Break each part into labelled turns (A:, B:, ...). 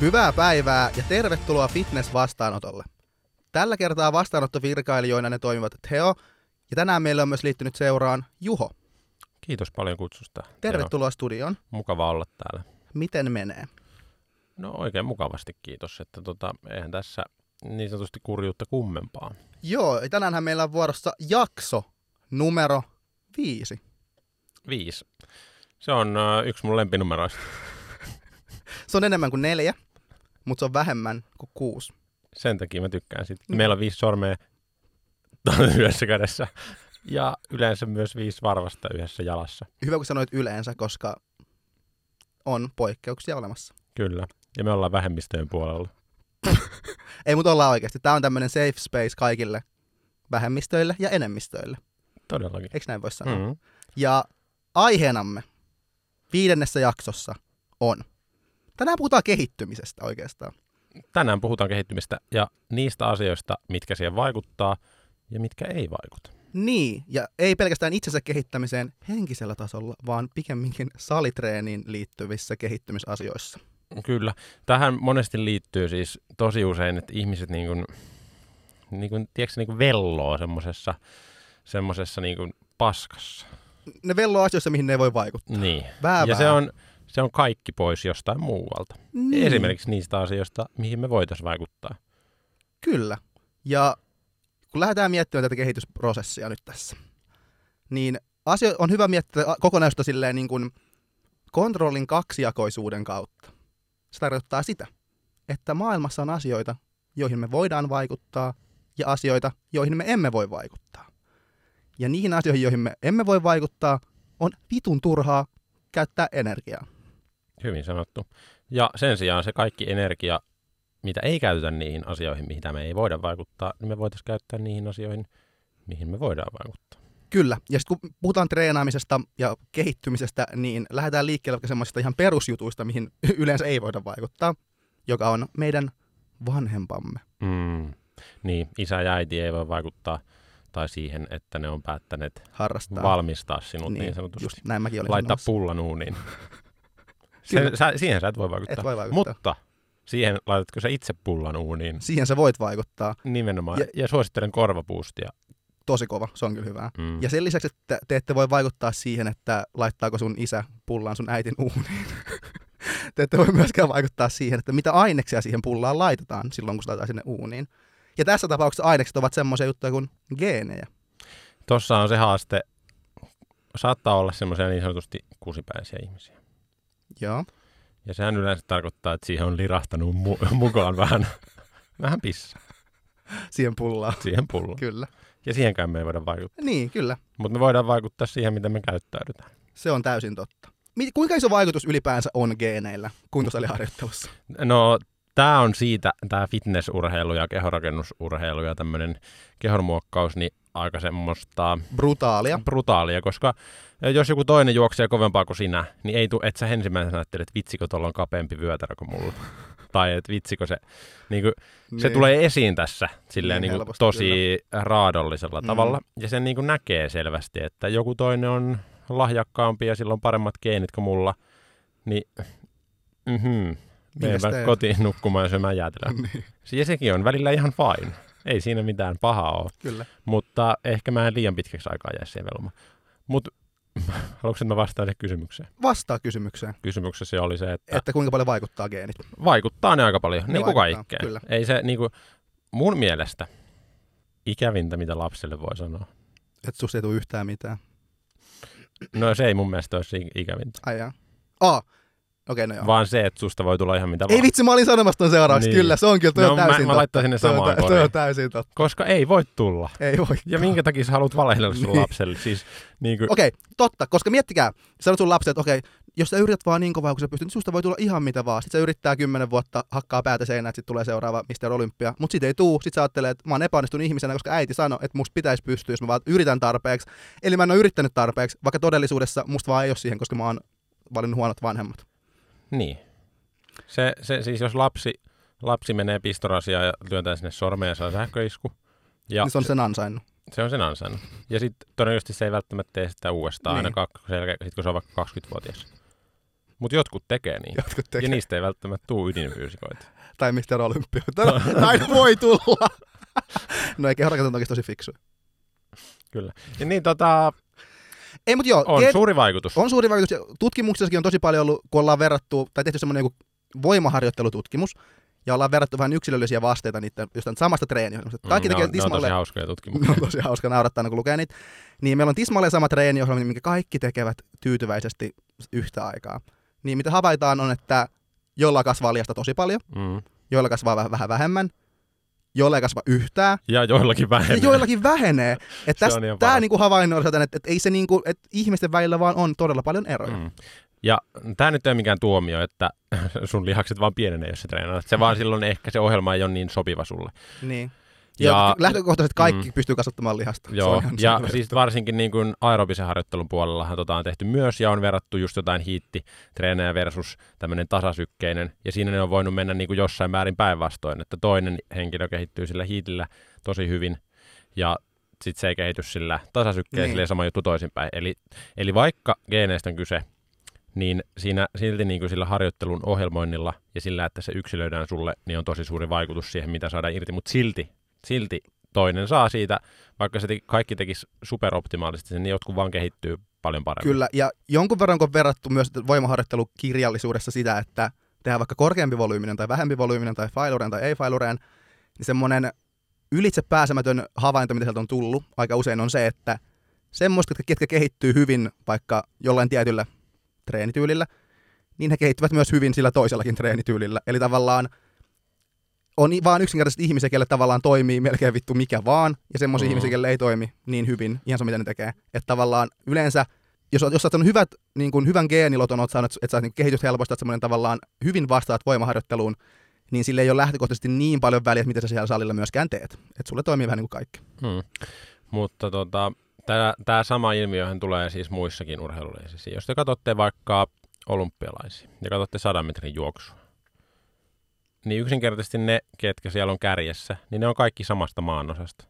A: Hyvää päivää ja tervetuloa fitness-vastaanotolle. Tällä kertaa vastaanottovirkailijoina ne toimivat Theo ja tänään meillä on myös liittynyt seuraan Juho.
B: Kiitos paljon kutsusta.
A: Tervetuloa studioon.
B: Joo, mukava olla täällä.
A: Miten menee?
B: No oikein mukavasti kiitos, että tota, eihän tässä niin sanotusti kurjuutta kummempaa.
A: Joo, ja tänäänhän meillä on vuorossa jakso numero viisi.
B: Viisi. Se on uh, yksi mun lempinumeroista.
A: Se on enemmän kuin neljä, mutta se on vähemmän kuin kuusi.
B: Sen takia mä tykkään siitä. Meillä on viisi sormea yhdessä kädessä ja yleensä myös viisi varvasta yhdessä jalassa.
A: Hyvä, kun sanoit yleensä, koska on poikkeuksia olemassa.
B: Kyllä. Ja me ollaan vähemmistöjen puolella.
A: Ei, mutta ollaan oikeasti. Tämä on tämmöinen safe space kaikille vähemmistöille ja enemmistöille.
B: Todellakin.
A: Eikö näin voi sanoa?
B: Mm-hmm.
A: Ja aiheenamme viidennessä jaksossa on. Tänään puhutaan kehittymisestä oikeastaan.
B: Tänään puhutaan kehittymistä ja niistä asioista, mitkä siihen vaikuttaa ja mitkä ei vaikuta.
A: Niin, ja ei pelkästään itsensä kehittämiseen henkisellä tasolla, vaan pikemminkin salitreeniin liittyvissä kehittymisasioissa.
B: Kyllä. Tähän monesti liittyy siis tosi usein, että ihmiset niin kuin, niin kuin, tiedätkö, niin kuin velloo semmoisessa semmosessa niin kuin paskassa.
A: Ne velloo asioissa, mihin ne ei voi vaikuttaa.
B: Niin.
A: Väävää.
B: Ja se on, se on kaikki pois jostain muualta.
A: niin.
B: Esimerkiksi niistä asioista, mihin me voitaisiin vaikuttaa.
A: Kyllä. Ja kun lähdetään miettimään tätä kehitysprosessia nyt tässä, niin asio- on hyvä miettiä kokonaisuutta silleen niin kuin kontrollin kaksijakoisuuden kautta. Se tarkoittaa sitä, että maailmassa on asioita, joihin me voidaan vaikuttaa, ja asioita, joihin me emme voi vaikuttaa. Ja niihin asioihin, joihin me emme voi vaikuttaa, on vitun turhaa käyttää energiaa.
B: Hyvin sanottu. Ja sen sijaan se kaikki energia, mitä ei käytetä niihin asioihin, mihin me ei voida vaikuttaa, niin me voitaisiin käyttää niihin asioihin, mihin me voidaan vaikuttaa.
A: Kyllä. Ja sitten kun puhutaan treenaamisesta ja kehittymisestä, niin lähdetään liikkeelle vaikka semmoisista ihan perusjutuista, mihin yleensä ei voida vaikuttaa, joka on meidän vanhempamme.
B: Mm. Niin, isä ja äiti ei voi vaikuttaa tai siihen, että ne on päättäneet
A: Harrastaa.
B: valmistaa sinut niin, niin sanotusti.
A: Just näin mäkin olin
B: Laittaa pullan uuniin.
A: Kyllä.
B: Sä, siihen sä et voi vaikuttaa.
A: Et voi vaikuttaa.
B: Mutta siihen laitatko sä itse pullan uuniin?
A: Siihen sä voit vaikuttaa.
B: Nimenomaan.
A: Ja-
B: Ja, suosittelen korvapuustia.
A: Tosi kova, se on kyllä hyvää.
B: Mm.
A: Ja sen lisäksi, että te ette voi vaikuttaa siihen, että laittaako sun isä pullaan sun äitin uuniin. te ette voi myöskään vaikuttaa siihen, että mitä aineksia siihen pullaan laitetaan silloin, kun se laitetaan sinne uuniin. Ja tässä tapauksessa ainekset ovat semmoisia juttuja kuin geenejä.
B: Tuossa on se haaste. Saattaa olla semmoisia niin sanotusti kusipäisiä ihmisiä.
A: Joo.
B: Ja sehän yleensä tarkoittaa, että siihen on lirahtanut mu- mukaan vähän, vähän pissa
A: Siihen pullaan.
B: siihen pulloon.
A: Kyllä.
B: Ja siihenkään me ei voida vaikuttaa.
A: Niin, kyllä.
B: Mutta me voidaan vaikuttaa siihen, miten me käyttäydytään.
A: Se on täysin totta. Kuinka iso vaikutus ylipäänsä on geeneillä kuntosaliharjoittelussa?
B: No, tämä on siitä, tämä fitnessurheilu ja kehorakennusurheilu ja tämmöinen kehonmuokkaus, niin aika semmoista
A: Brutaalia.
B: brutaalia, koska jos joku toinen juoksee kovempaa kuin sinä, niin ei tu, et sä ensimmäisenä ajattele, että vitsikö tuolla on kapeampi vyötärö kuin mulla. tai että vitsikö se, niin kuin, se
A: Niin.
B: tulee esiin tässä silleen
A: Niin
B: niin kuin tosi raadollisella
A: Mm.
B: tavalla. Ja sen niin kuin näkee selvästi, että joku toinen on lahjakkaampi ja sillä on paremmat geenit kuin mulla, niin mhm,
A: teet?
B: kotiin nukkumaan ja syömään jäätelöä.
A: Niin,
B: Ja sekin on välillä ihan fine. Ei siinä mitään pahaa ole.
A: kyllä.
B: Mutta ehkä mä en liian pitkäksi aikaa jää siihen velomaan. Mutta haluatko, että mä vastaan siihen kysymykseen?
A: Vastaa kysymykseen,
B: Kysymyksessä oli se, että
A: että kuinka paljon vaikuttaa geenit.
B: vaikuttaa ne aika paljon,
A: Ne
B: niin kuin kaikkeen.
A: kyllä.
B: Ei se niin kuin, mun mielestä ikävintä, mitä lapselle voi sanoa.
A: Että susta ei tule yhtään mitään.
B: No se ei mun mielestä olisi ikävintä,
A: Ai jaa. Aa, okei, no joo.
B: vaan se, että susta voi tulla ihan mitä
A: Ei
B: vaan.
A: vitsi, mä olin sanomassa ton seuraavaksi.
B: Niin.
A: Kyllä, se on kyllä, toi
B: No,
A: on
B: mä-
A: täysin
B: mä
A: totta.
B: laittaisin ne
A: Toi
B: samaan
A: Toi
B: koriin.
A: on täysin totta.
B: Koska ei voi tulla.
A: Ei voi.
B: Ja minkä takia sä haluat valehdella sun
A: Niin.
B: lapselle? Siis, niin kuin,
A: Okei, totta, koska miettikää, sanot sun lapselle, että okei, jos sä yrität vaan niin kovaa kuin sä pystyt, niin susta voi tulla ihan mitä vaan. Sitten sä yrittää kymmenen vuotta, hakkaa päätä seinään, että sit tulee seuraava Mr. Olympia. Mutta sit ei tuu, sit sä ajattelee, että mä oon epäonnistunut ihmisenä, koska äiti sanoi, että musta pitäisi pystyä, jos mä vaan yritän tarpeeksi. Eli mä en ole yrittänyt tarpeeksi, vaikka todellisuudessa musta vaan ei ole siihen, koska mä oon valinnut huonot vanhemmat.
B: Niin. Se, se, siis jos lapsi, lapsi menee pistorasiaan ja työntää sinne sormeen ja saa sähköisku, ja
A: niin se on sen ansainnut.
B: se on sen ansainnut. Ja sitten todennäköisesti se ei välttämättä tee sitä uudestaan
A: Niin.
B: aina kak- jälkeen, sit kun se on vaikka 20-vuotias. Mutta jotkut tekee niin.
A: jotkut
B: Ja
A: tekee.
B: niistä ei välttämättä tule ydinfyysikoita.
A: Tai Mr. Olympioita. Näin voi tulla. no ei kehorakennus on oikeasti tosi fiksu.
B: Kyllä. Ja niin tota,
A: Ei, mutta joo,
B: on
A: gen-
B: suuri vaikutus.
A: on suuri vaikutus. Ja Tutkimuksessakin on tosi paljon ollut, kun ollaan verrattu, tai tehty semmoinen joku voimaharjoittelututkimus, ja ollaan verrattu vähän yksilöllisiä vasteita niiden jostain samasta treeniohjelmasta. Kaikki
B: Mm,
A: tekee
B: on, ne on tosi hauskoja
A: ne
B: tutkimuksia.
A: on tosi hauska naurattaa, kun lukee niitä. Niin meillä on tismalleen sama treeniohjelma, minkä kaikki tekevät tyytyväisesti yhtä aikaa. Niin mitä havaitaan on, että jolla kasvaa liasta tosi paljon,
B: Mm.
A: joilla kasvaa vähän, vähän vähemmän, joilla ei kasva yhtään,
B: Ja joillakin
A: ja
B: vähemmän.
A: joillakin vähenee. Että
B: on ihan
A: tämä niinku havainnolliselta, että, että ei se niinku, että ihmisten välillä vaan on todella paljon eroja.
B: Mm. Ja tämä nyt ei ole mikään tuomio, että sun lihakset vaan pienenee, jos sä treenaat. Se vaan silloin ehkä se ohjelma ei ole niin sopiva sulle.
A: Niin. Ja,
B: Ja,
A: lähtökohtaisesti kaikki
B: mm.
A: pystyy kasvattamaan lihasta. Se
B: joo,
A: on ihan
B: ja siis varsinkin niin kuin aerobisen harjoittelun puolellahan tota on tehty myös ja on verrattu just jotain hiittitreenejä versus tämmöinen tasasykkeinen. Ja siinä ne on voinut mennä niin kuin jossain määrin päinvastoin, että toinen henkilö kehittyy sillä hiitillä tosi hyvin ja sitten se ei kehity sillä tasasykkeellä
A: Niin.
B: niin. sama juttu toisinpäin. Eli, eli vaikka geeneistä on kyse, niin siinä silti niin kuin sillä harjoittelun ohjelmoinnilla ja sillä, että se yksilöidään sulle, niin on tosi suuri vaikutus siihen, mitä saadaan irti. Mutta silti, silti toinen saa siitä, vaikka se teki, kaikki tekisi superoptimaalisesti niin jotkut vaan kehittyy paljon paremmin.
A: Kyllä, ja jonkun verran on verrattu myös voimaharjoittelukirjallisuudessa sitä, että tehdään vaikka korkeampi volyyminen tai vähempi volyyminen tai failureen tai ei failureen, niin semmoinen ylitse pääsemätön havainto, mitä sieltä on tullut aika usein on se, että semmoista, ketkä kehittyy hyvin vaikka jollain tietyllä treenityylillä, niin he kehittyvät myös hyvin sillä toisellakin treenityylillä. Eli tavallaan on vaan yksinkertaisesti ihmisiä, kelle tavallaan toimii melkein vittu mikä vaan, ja semmoisia
B: Mm.
A: ihmisiä, kelle ei toimi niin hyvin, ihan sama mitä ne tekee. Että tavallaan yleensä, jos, jos sä oot saanut hyvät, niin kuin hyvän geeniloton, oot saanut, että sä niin kehitys helposti, että semmoinen tavallaan hyvin vastaat voimaharjoitteluun, niin sille ei ole lähtökohtaisesti niin paljon väliä, että mitä sä siellä salilla myöskään teet. Että sulle toimii vähän niin kuin kaikki.
B: Hmm. Mutta tota, tämä sama ilmiöhän tulee siis muissakin urheilulajissa. Jos te katsotte vaikka olympialaisia ja katsotte 100 metrin juoksua, niin yksinkertaisesti ne, ketkä siellä on kärjessä, niin ne on kaikki samasta maanosasta.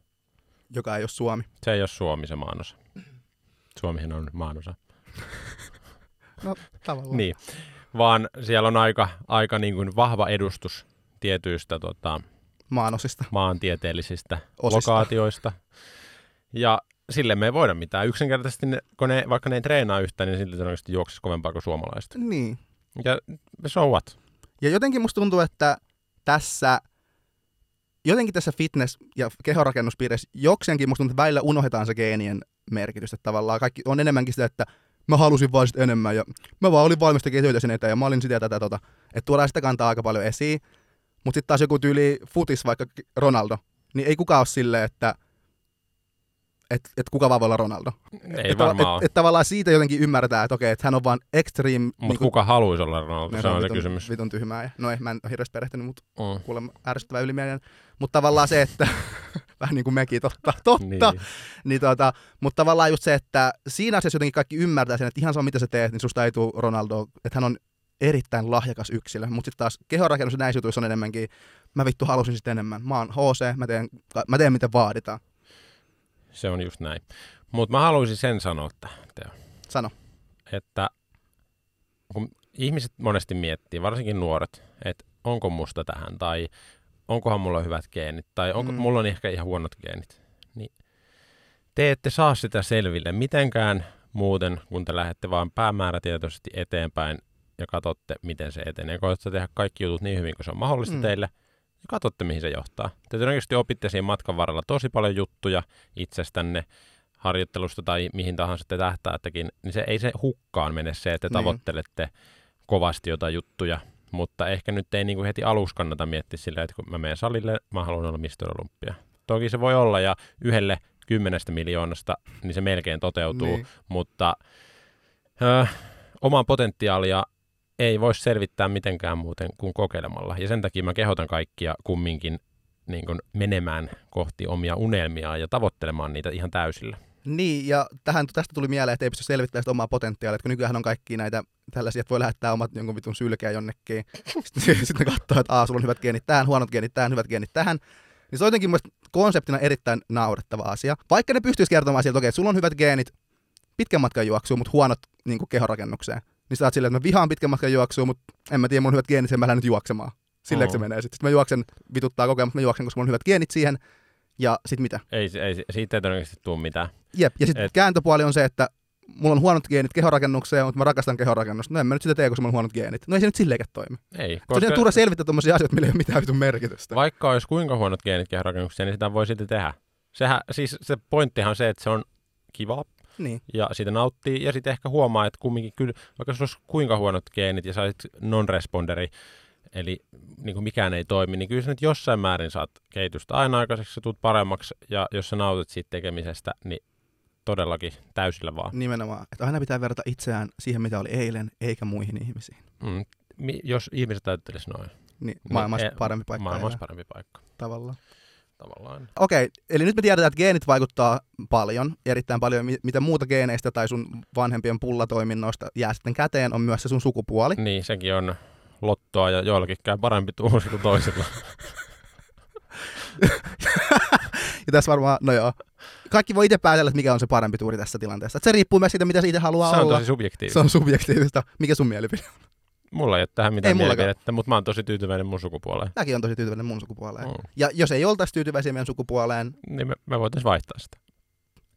A: Joka ei ole Suomi.
B: Se ei ole Suomi se maanosa. Suomihan on maanosa.
A: No, tavallaan.
B: Niin, vaan siellä on aika, aika niin kuin vahva edustus tietyistä tota,
A: Maanosista.
B: maantieteellisistä
A: Osista.
B: lokaatioista. Ja sille me ei voida mitään. Yksinkertaisesti, ne, kun ne, vaikka ne ei treenaa yhtään, niin silti todennäköisesti juoksisi kovempaa kuin suomalaiset.
A: Niin.
B: Ja so what?
A: Ja jotenkin musta tuntuu, että tässä, jotenkin tässä fitness- ja kehorakennuspiirissä jokseenkin musta tuntuu, että välillä unohdetaan se geenien merkitys. Että tavallaan kaikki on enemmänkin sitä, että mä halusin vaan sitä enemmän ja mä vaan olin valmis tekemään töitä sen eteen ja mä olin sitä tätä tota. Että tuodaan sitä kantaa aika paljon esiin. Mutta sitten taas joku tyyli futis, vaikka Ronaldo, niin ei kukaan ole silleen, että et, et kuka vaan voi olla Ronaldo.
B: Ei
A: et,
B: varmaan
A: et,
B: ole.
A: et, tavallaan siitä jotenkin ymmärretään, että okei, että hän on vaan extreme...
B: Mutta
A: niinku-
B: kuka haluaisi olla Ronaldo? Se on se
A: vitun,
B: kysymys.
A: Vitun tyhmää. Ja, no ei, mä en ole hirveästi perehtynyt, mutta
B: Mm.
A: kuulemma ärsyttävä ylimielinen. Mutta tavallaan se, että vähän niin kuin mekin, totta, totta.
B: Niin.
A: Niin. Niin tota, mutta tavallaan just se, että siinä asiassa jotenkin kaikki ymmärtää sen, että ihan sama mitä sä teet, niin susta ei tule Ronaldo, että hän on erittäin lahjakas yksilö. Mutta sitten taas kehonrakennus ja näissä jutuissa on enemmänkin, mä vittu halusin sitä enemmän. Mä oon HC, mä teen, mä teen mitä vaaditaan.
B: Se on just näin. Mutta mä haluaisin sen sanoa tähän.
A: Sano.
B: että kun ihmiset monesti miettii, varsinkin nuoret, että onko musta tähän tai onkohan mulla hyvät geenit tai onko
A: Mm.
B: mulla on ehkä ihan huonot geenit, niin te ette saa sitä selville mitenkään muuten, kun te lähdette vaan päämäärätietoisesti eteenpäin ja katsotte, miten se etenee. Koetatte tehdä kaikki jutut niin hyvin kuin se on mahdollista
A: mm.
B: teille ja katsotte, mihin se johtaa. Te todennäköisesti opitte siinä matkan varrella tosi paljon juttuja itsestänne, harjoittelusta tai mihin tahansa te tähtäättekin, niin se ei se hukkaan mene se, että te
A: Niin.
B: tavoittelette kovasti jotain juttuja, mutta ehkä nyt ei niinku heti aluksi kannata miettiä sillä, että kun mä menen salille, mä haluan olla Mr. Olympia. Toki se voi olla, ja yhdelle kymmenestä miljoonasta, niin se melkein toteutuu,
A: Niin.
B: mutta ö, omaa potentiaalia ei voi selvittää mitenkään muuten kuin kokeilemalla. Ja sen takia mä kehotan kaikkia kumminkin niin kuin menemään kohti omia unelmiaan ja tavoittelemaan niitä ihan täysillä.
A: Niin, ja tähän, tästä tuli mieleen, että ei pysty selvittämään sitä omaa potentiaalia, että kun nykyään on kaikki näitä tällaisia, että voi lähettää omat jonkun vitun sylkeä jonnekin, sitten, sitten katsoo, että Aa, sulla on hyvät geenit tähän, huonot geenit tähän, hyvät geenit tähän, niin se on jotenkin konseptina erittäin naurettava asia. Vaikka ne pystyisi kertomaan sieltä, okei, että sulla on hyvät geenit pitkän matkan juoksuun, mutta huonot niin kehorakennukseen, niin sä oot silleen, että mä vihaan pitkän matkan juoksua, mutta en mä tiedä, mun on hyvät geenit, sen mä lähden nyt juoksemaan. Silleen
B: Oo.
A: se menee. Sitten sit mä juoksen, vituttaa koko ajan, mutta mä juoksen, koska mulla on hyvät geenit siihen. Ja sit mitä?
B: Ei, ei, siitä ei todennäköisesti tule mitään.
A: Jep. Ja sitten
B: Et-
A: kääntöpuoli on se, että mulla on huonot geenit kehonrakennukseen, mutta mä rakastan kehonrakennusta. No en mä nyt sitä tee, koska mulla on huonot geenit. No ei se nyt silleenkään toimi.
B: Ei,
A: Koska... Se on turha selvittää tommosia asioita, millä ei ole mitään vitun merkitystä.
B: vaikka olisi kuinka huonot geenit kehonrakennukseen, niin sitä voi silti tehdä. Sehän, siis se pointtihan on se, että se on kiva
A: Niin.
B: ja siitä nauttii ja sitten ehkä huomaa, että kumminkin kyllä, vaikka sulla olisi kuinka huonot geenit ja saisit non-responderi, eli niin kuin mikään ei toimi, niin kyllä sä nyt jossain määrin saat kehitystä aina aikaiseksi, sä tulet paremmaksi ja jos sä nautit siitä tekemisestä, niin todellakin täysillä vaan.
A: Nimenomaan. Että aina pitää verrata itseään siihen, mitä oli eilen, eikä muihin ihmisiin.
B: Mm. Jos ihmiset ajattelisi noin,
A: Niin maailmassa
B: eh,
A: parempi paikka
B: maailmassa parempi paikka
A: tavallaan.
B: Tavallaan.
A: Okei, eli nyt me tiedetään, että geenit vaikuttaa paljon, erittäin paljon. Mi- Mitä muuta geeneistä tai sun vanhempien pullatoiminnoista jää sitten käteen, on myös se sun sukupuoli.
B: Niin, sekin on lottoa ja joillakin käy parempi tuusi kuin toisilla.
A: Ja tässä varmaan, no joo, kaikki voi itse päätellä, että mikä on se parempi tuuri tässä tilanteessa. Et se riippuu myös siitä, mitä siitä haluaa
B: Se on
A: olla.
B: tosi subjektiivista.
A: Se on subjektiivista. Mikä sun mielipide? on?
B: Mulla ei ole tähän mitään mielipidettä, mutta mä oon tosi tyytyväinen mun sukupuoleen.
A: Mäkin on tosi tyytyväinen mun sukupuoleen.
B: Mm.
A: Ja jos ei oltaisi tyytyväisiä meidän sukupuoleen,
B: Niin me, me voitaisiin vaihtaa sitä.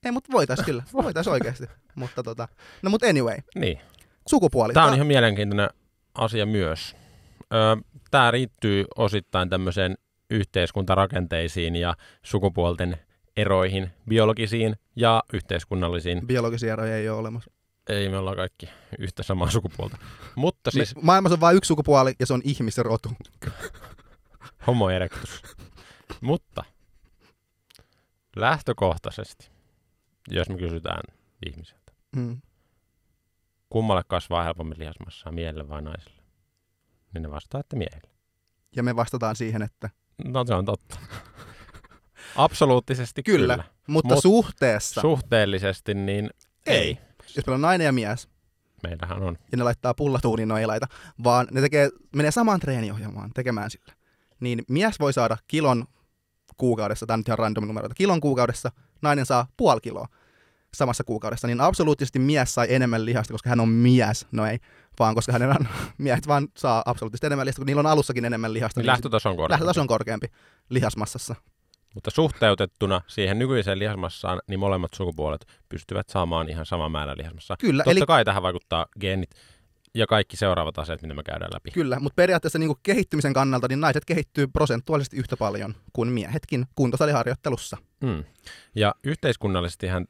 A: ei, mutta voitais kyllä. Voitais oikeasti. mutta tota, no mut anyway,
B: Niin.
A: sukupuoli.
B: Tämä on ihan mielenkiintoinen asia myös. Tämä riittyy osittain tämmöiseen yhteiskuntarakenteisiin ja sukupuolten eroihin, biologisiin ja yhteiskunnallisiin.
A: Biologisia eroja ei ole olemassa.
B: Ei me olla kaikki yhtä samaa sukupuolta. Mutta siis
A: Me, maailmassa on vain yksi sukupuoli ja se on ihmisrotu.
B: homo erectus. Mutta lähtökohtaisesti, jos me kysytään ihmiseltä,
A: Mm.
B: kummalle kasvaa helpommin lihasmassaa, miehelle vai naiselle? Niin ne vastaa, että miehelle.
A: Ja me vastataan siihen, että
B: No se on totta. Absoluuttisesti
A: Kyllä.
B: kyllä.
A: mutta
B: Mut-
A: suhteessa,
B: Suhteellisesti niin ei.
A: Jos meillä on nainen ja mies,
B: Meillähän on.
A: ja ne laittaa pullatuuniin no ei laita, vaan ne tekee, menee samaan treeniohjelmaan tekemään sillä. Niin mies voi saada kilon kuukaudessa, tämä on nyt ihan random numeroita, kilon kuukaudessa, nainen saa puoli kiloa samassa kuukaudessa, niin absoluuttisesti mies sai enemmän lihasta, koska hän on mies, no ei, vaan koska hänen on, miehet vaan saa absoluuttisesti enemmän lihasta, kun niillä on alussakin enemmän lihasta,
B: Niin lähtötaso on korkeampi.
A: lähtötaso on korkeampi lihasmassassa.
B: Mutta suhteutettuna siihen nykyiseen lihasmassaan, niin molemmat sukupuolet pystyvät saamaan ihan saman määrän lihasmassaa.
A: Kyllä,
B: Totta
A: eli
B: kai tähän vaikuttaa geenit ja kaikki seuraavat asiat, mitä me käydään läpi.
A: Kyllä, mutta periaatteessa niin kehittymisen kannalta niin naiset kehittyy prosentuaalisesti yhtä paljon kuin miehetkin kuntosaliharjoittelussa.
B: Mm. Ja yhteiskunnallisestihan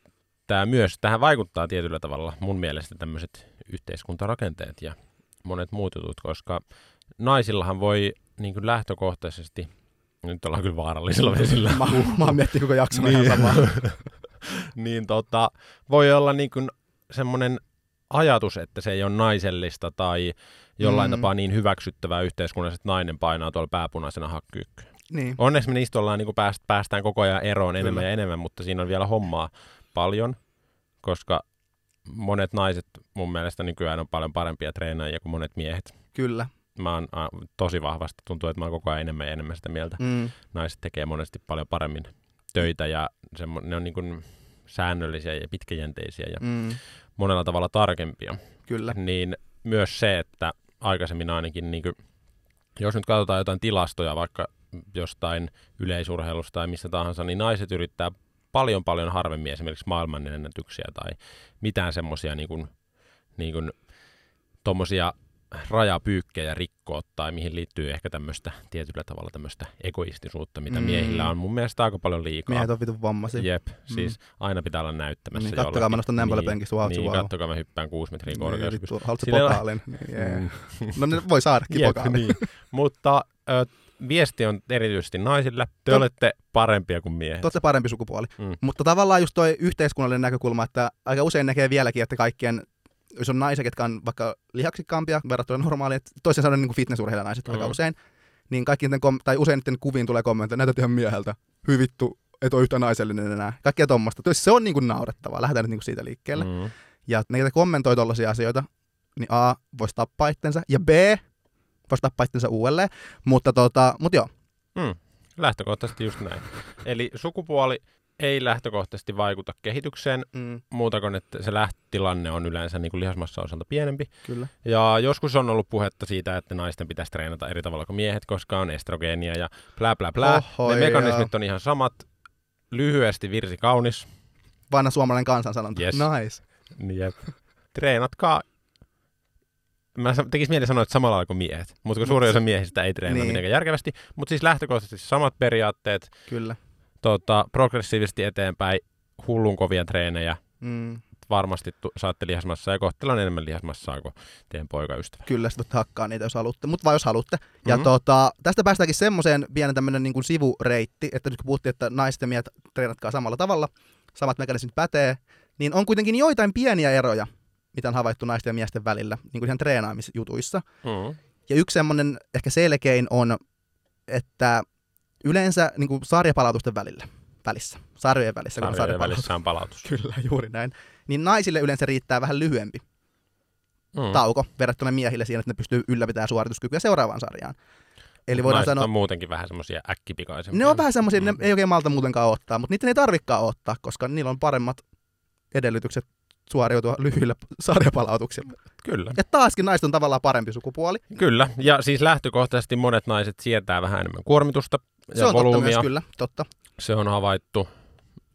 B: tämä myös, tähän vaikuttaa tietyllä tavalla mun mielestä tämmöiset yhteiskuntarakenteet ja monet muut jutut, koska naisillahan voi niin kuin lähtökohtaisesti, nyt ollaan kyllä vaarallisilla vesillä,
A: Mä, mä oon miettinyt koko jakson
B: Niin.
A: ihan samaa.
B: niin tota, voi olla niin kuin semmoinen ajatus, että se ei ole naisellista tai jollain
A: Mm.
B: tapaa niin hyväksyttävää yhteiskunnassa, että nainen painaa tuolla pääpunaisena hakkyykkyä.
A: Niin.
B: Onneksi me niistä ollaan, niin kuin pääst, päästään koko ajan eroon enemmän
A: Kyllä.
B: ja enemmän, mutta siinä on vielä hommaa paljon, koska monet naiset mun mielestä nykyään on paljon parempia treenaajia kuin monet miehet.
A: Kyllä.
B: Mä oon a, tosi vahvasti, tuntuu, että mä oon koko ajan enemmän ja enemmän sitä mieltä.
A: Mm.
B: Naiset tekee monesti paljon paremmin töitä ja semmo, ne on niin kuin säännöllisiä ja pitkäjänteisiä ja
A: Mm.
B: monella tavalla tarkempia.
A: Kyllä.
B: Niin myös se, että aikaisemmin ainakin, niin kuin, jos nyt katsotaan jotain tilastoja vaikka jostain yleisurheilusta tai mistä tahansa, niin naiset yrittää paljon paljon harvemmin esimerkiksi maailmanennätyksiä tai mitään semmoisia niin kuin, niin kuin, tommosia rajapyykkejä rikkoa tai mihin liittyy ehkä tämmöistä tietyllä tavalla tämmöistä egoistisuutta, mitä
A: Mm.
B: mm. miehillä on mun mielestä aika paljon liikaa.
A: Miehet on vitun vammaisia.
B: Jep, siis aina pitää olla näyttämässä
A: Niin, kattokaa, mä nostan näin paljon
B: niin,
A: penkistä, wow,
B: niin, kattokaa, mä hyppään kuusi metriä
A: Niin,
B: korkeus.
A: vittu, haluatko pokaalin? Niin, jee.
B: Mm.
A: No ne voi saadakin
B: Jep,
A: pokaalin.
B: niin. Mutta ö, viesti on erityisesti naisille. Te
A: Tot-
B: olette parempia kuin miehet.
A: Te olette parempi sukupuoli.
B: Mm.
A: Mutta tavallaan just toi yhteiskunnallinen näkökulma, että aika usein näkee vieläkin, että kaikkien, jos on naisia, ketkä on vaikka lihaksikkaampia verrattuna normaaliin, että toisin sanoen niin fitnessurheilijanaiset mm. aika usein, niin kaikki niiden kom- tai usein niiden kuviin tulee kommentteja, näytät ihan mieheltä, hyvin vittu, et ole yhtä naisellinen enää. Kaikkea tommoista. Tois se on niin kuin naurettavaa, lähdetään nyt niin kuin siitä liikkeelle. Mm. Ja ne, ketä kommentoi tollaisia asioita, niin A, voisi tappaa itsensä, ja B, voisi tappaa itsensä uudelleen. Mutta tota, mut joo,
B: Mm. Lähtökohtaisesti just näin. Eli sukupuoli ei lähtökohtaisesti vaikuta kehitykseen,
A: Mm,
B: muuta kuin että se lähtötilanne on yleensä niin kuin lihasmassa osalta pienempi.
A: kyllä.
B: Ja joskus on ollut puhetta siitä, että naisten pitäisi treenata eri tavalla kuin miehet, koska on estrogeenia ja plää plää plää.
A: Oho,
B: ne mekanismit on ihan samat. Lyhyesti virsi kaunis.
A: Vanha suomalainen kansansanonta.
B: Yes.
A: Nice.
B: Jep. Treenatkaa. Mä sa- tekis mieli sanoa, että samalla lailla kuin miehet, mutta kun suurin osa miehistä ei treenaa
A: niin.
B: mitenkään järkevästi. Mutta siis lähtökohtaisesti samat periaatteet,
A: Kyllä.
B: Tota, progressiivisesti eteenpäin, hullun kovia treenejä,
A: Mm,
B: varmasti tu- saatte lihasmassaa ja kohta on enemmän lihasmassaa kuin teidän poikaystävä.
A: kyllä, sitten hakkaa niitä, jos haluatte. Mutta vaan jos haluatte. Ja
B: Mhm.
A: tota, tästä päästäänkin semmoiseen pienen tämmöinen niin sivureitti, että nyt kun puhuttiin, että naiset ja miehet treenatkaa samalla tavalla, samat mekanismit pätee, niin on kuitenkin joitain pieniä eroja, mitä on havaittu naisten ja miesten välillä, niin kuin ihan treenaamisjutuissa.
B: Mm.
A: Ja yksi semmoinen ehkä selkein on, että yleensä niin kuin sarjapalautusten välillä, välissä, sarjojen välissä, kun on
B: Sarjojen
A: sarjapalautus.
B: välissä on palautus.
A: Kyllä, juuri näin. Niin naisille yleensä riittää vähän lyhyempi
B: Mm.
A: tauko verrattuna miehille siihen, että ne pystyy ylläpitämään suorituskykyä seuraavaan sarjaan. Eli voidaan
B: Naiset
A: sanoa,
B: on muutenkin vähän semmoisia äkkipikaisempia.
A: ne on vähän semmoisia, ne
B: Mm.
A: ei oikein malta muutenkaan ottaa, mutta niiden ei tarvikaan ottaa, koska niillä on paremmat edellytykset suoriutua lyhyillä sarjapalautuksilla.
B: Kyllä.
A: Ja taaskin naiset on tavallaan parempi sukupuoli.
B: Kyllä, ja siis lähtökohtaisesti monet naiset sietää vähän enemmän kuormitusta ja
A: Se on totta
B: volyymia.
A: myös, kyllä, totta.
B: Se on havaittu,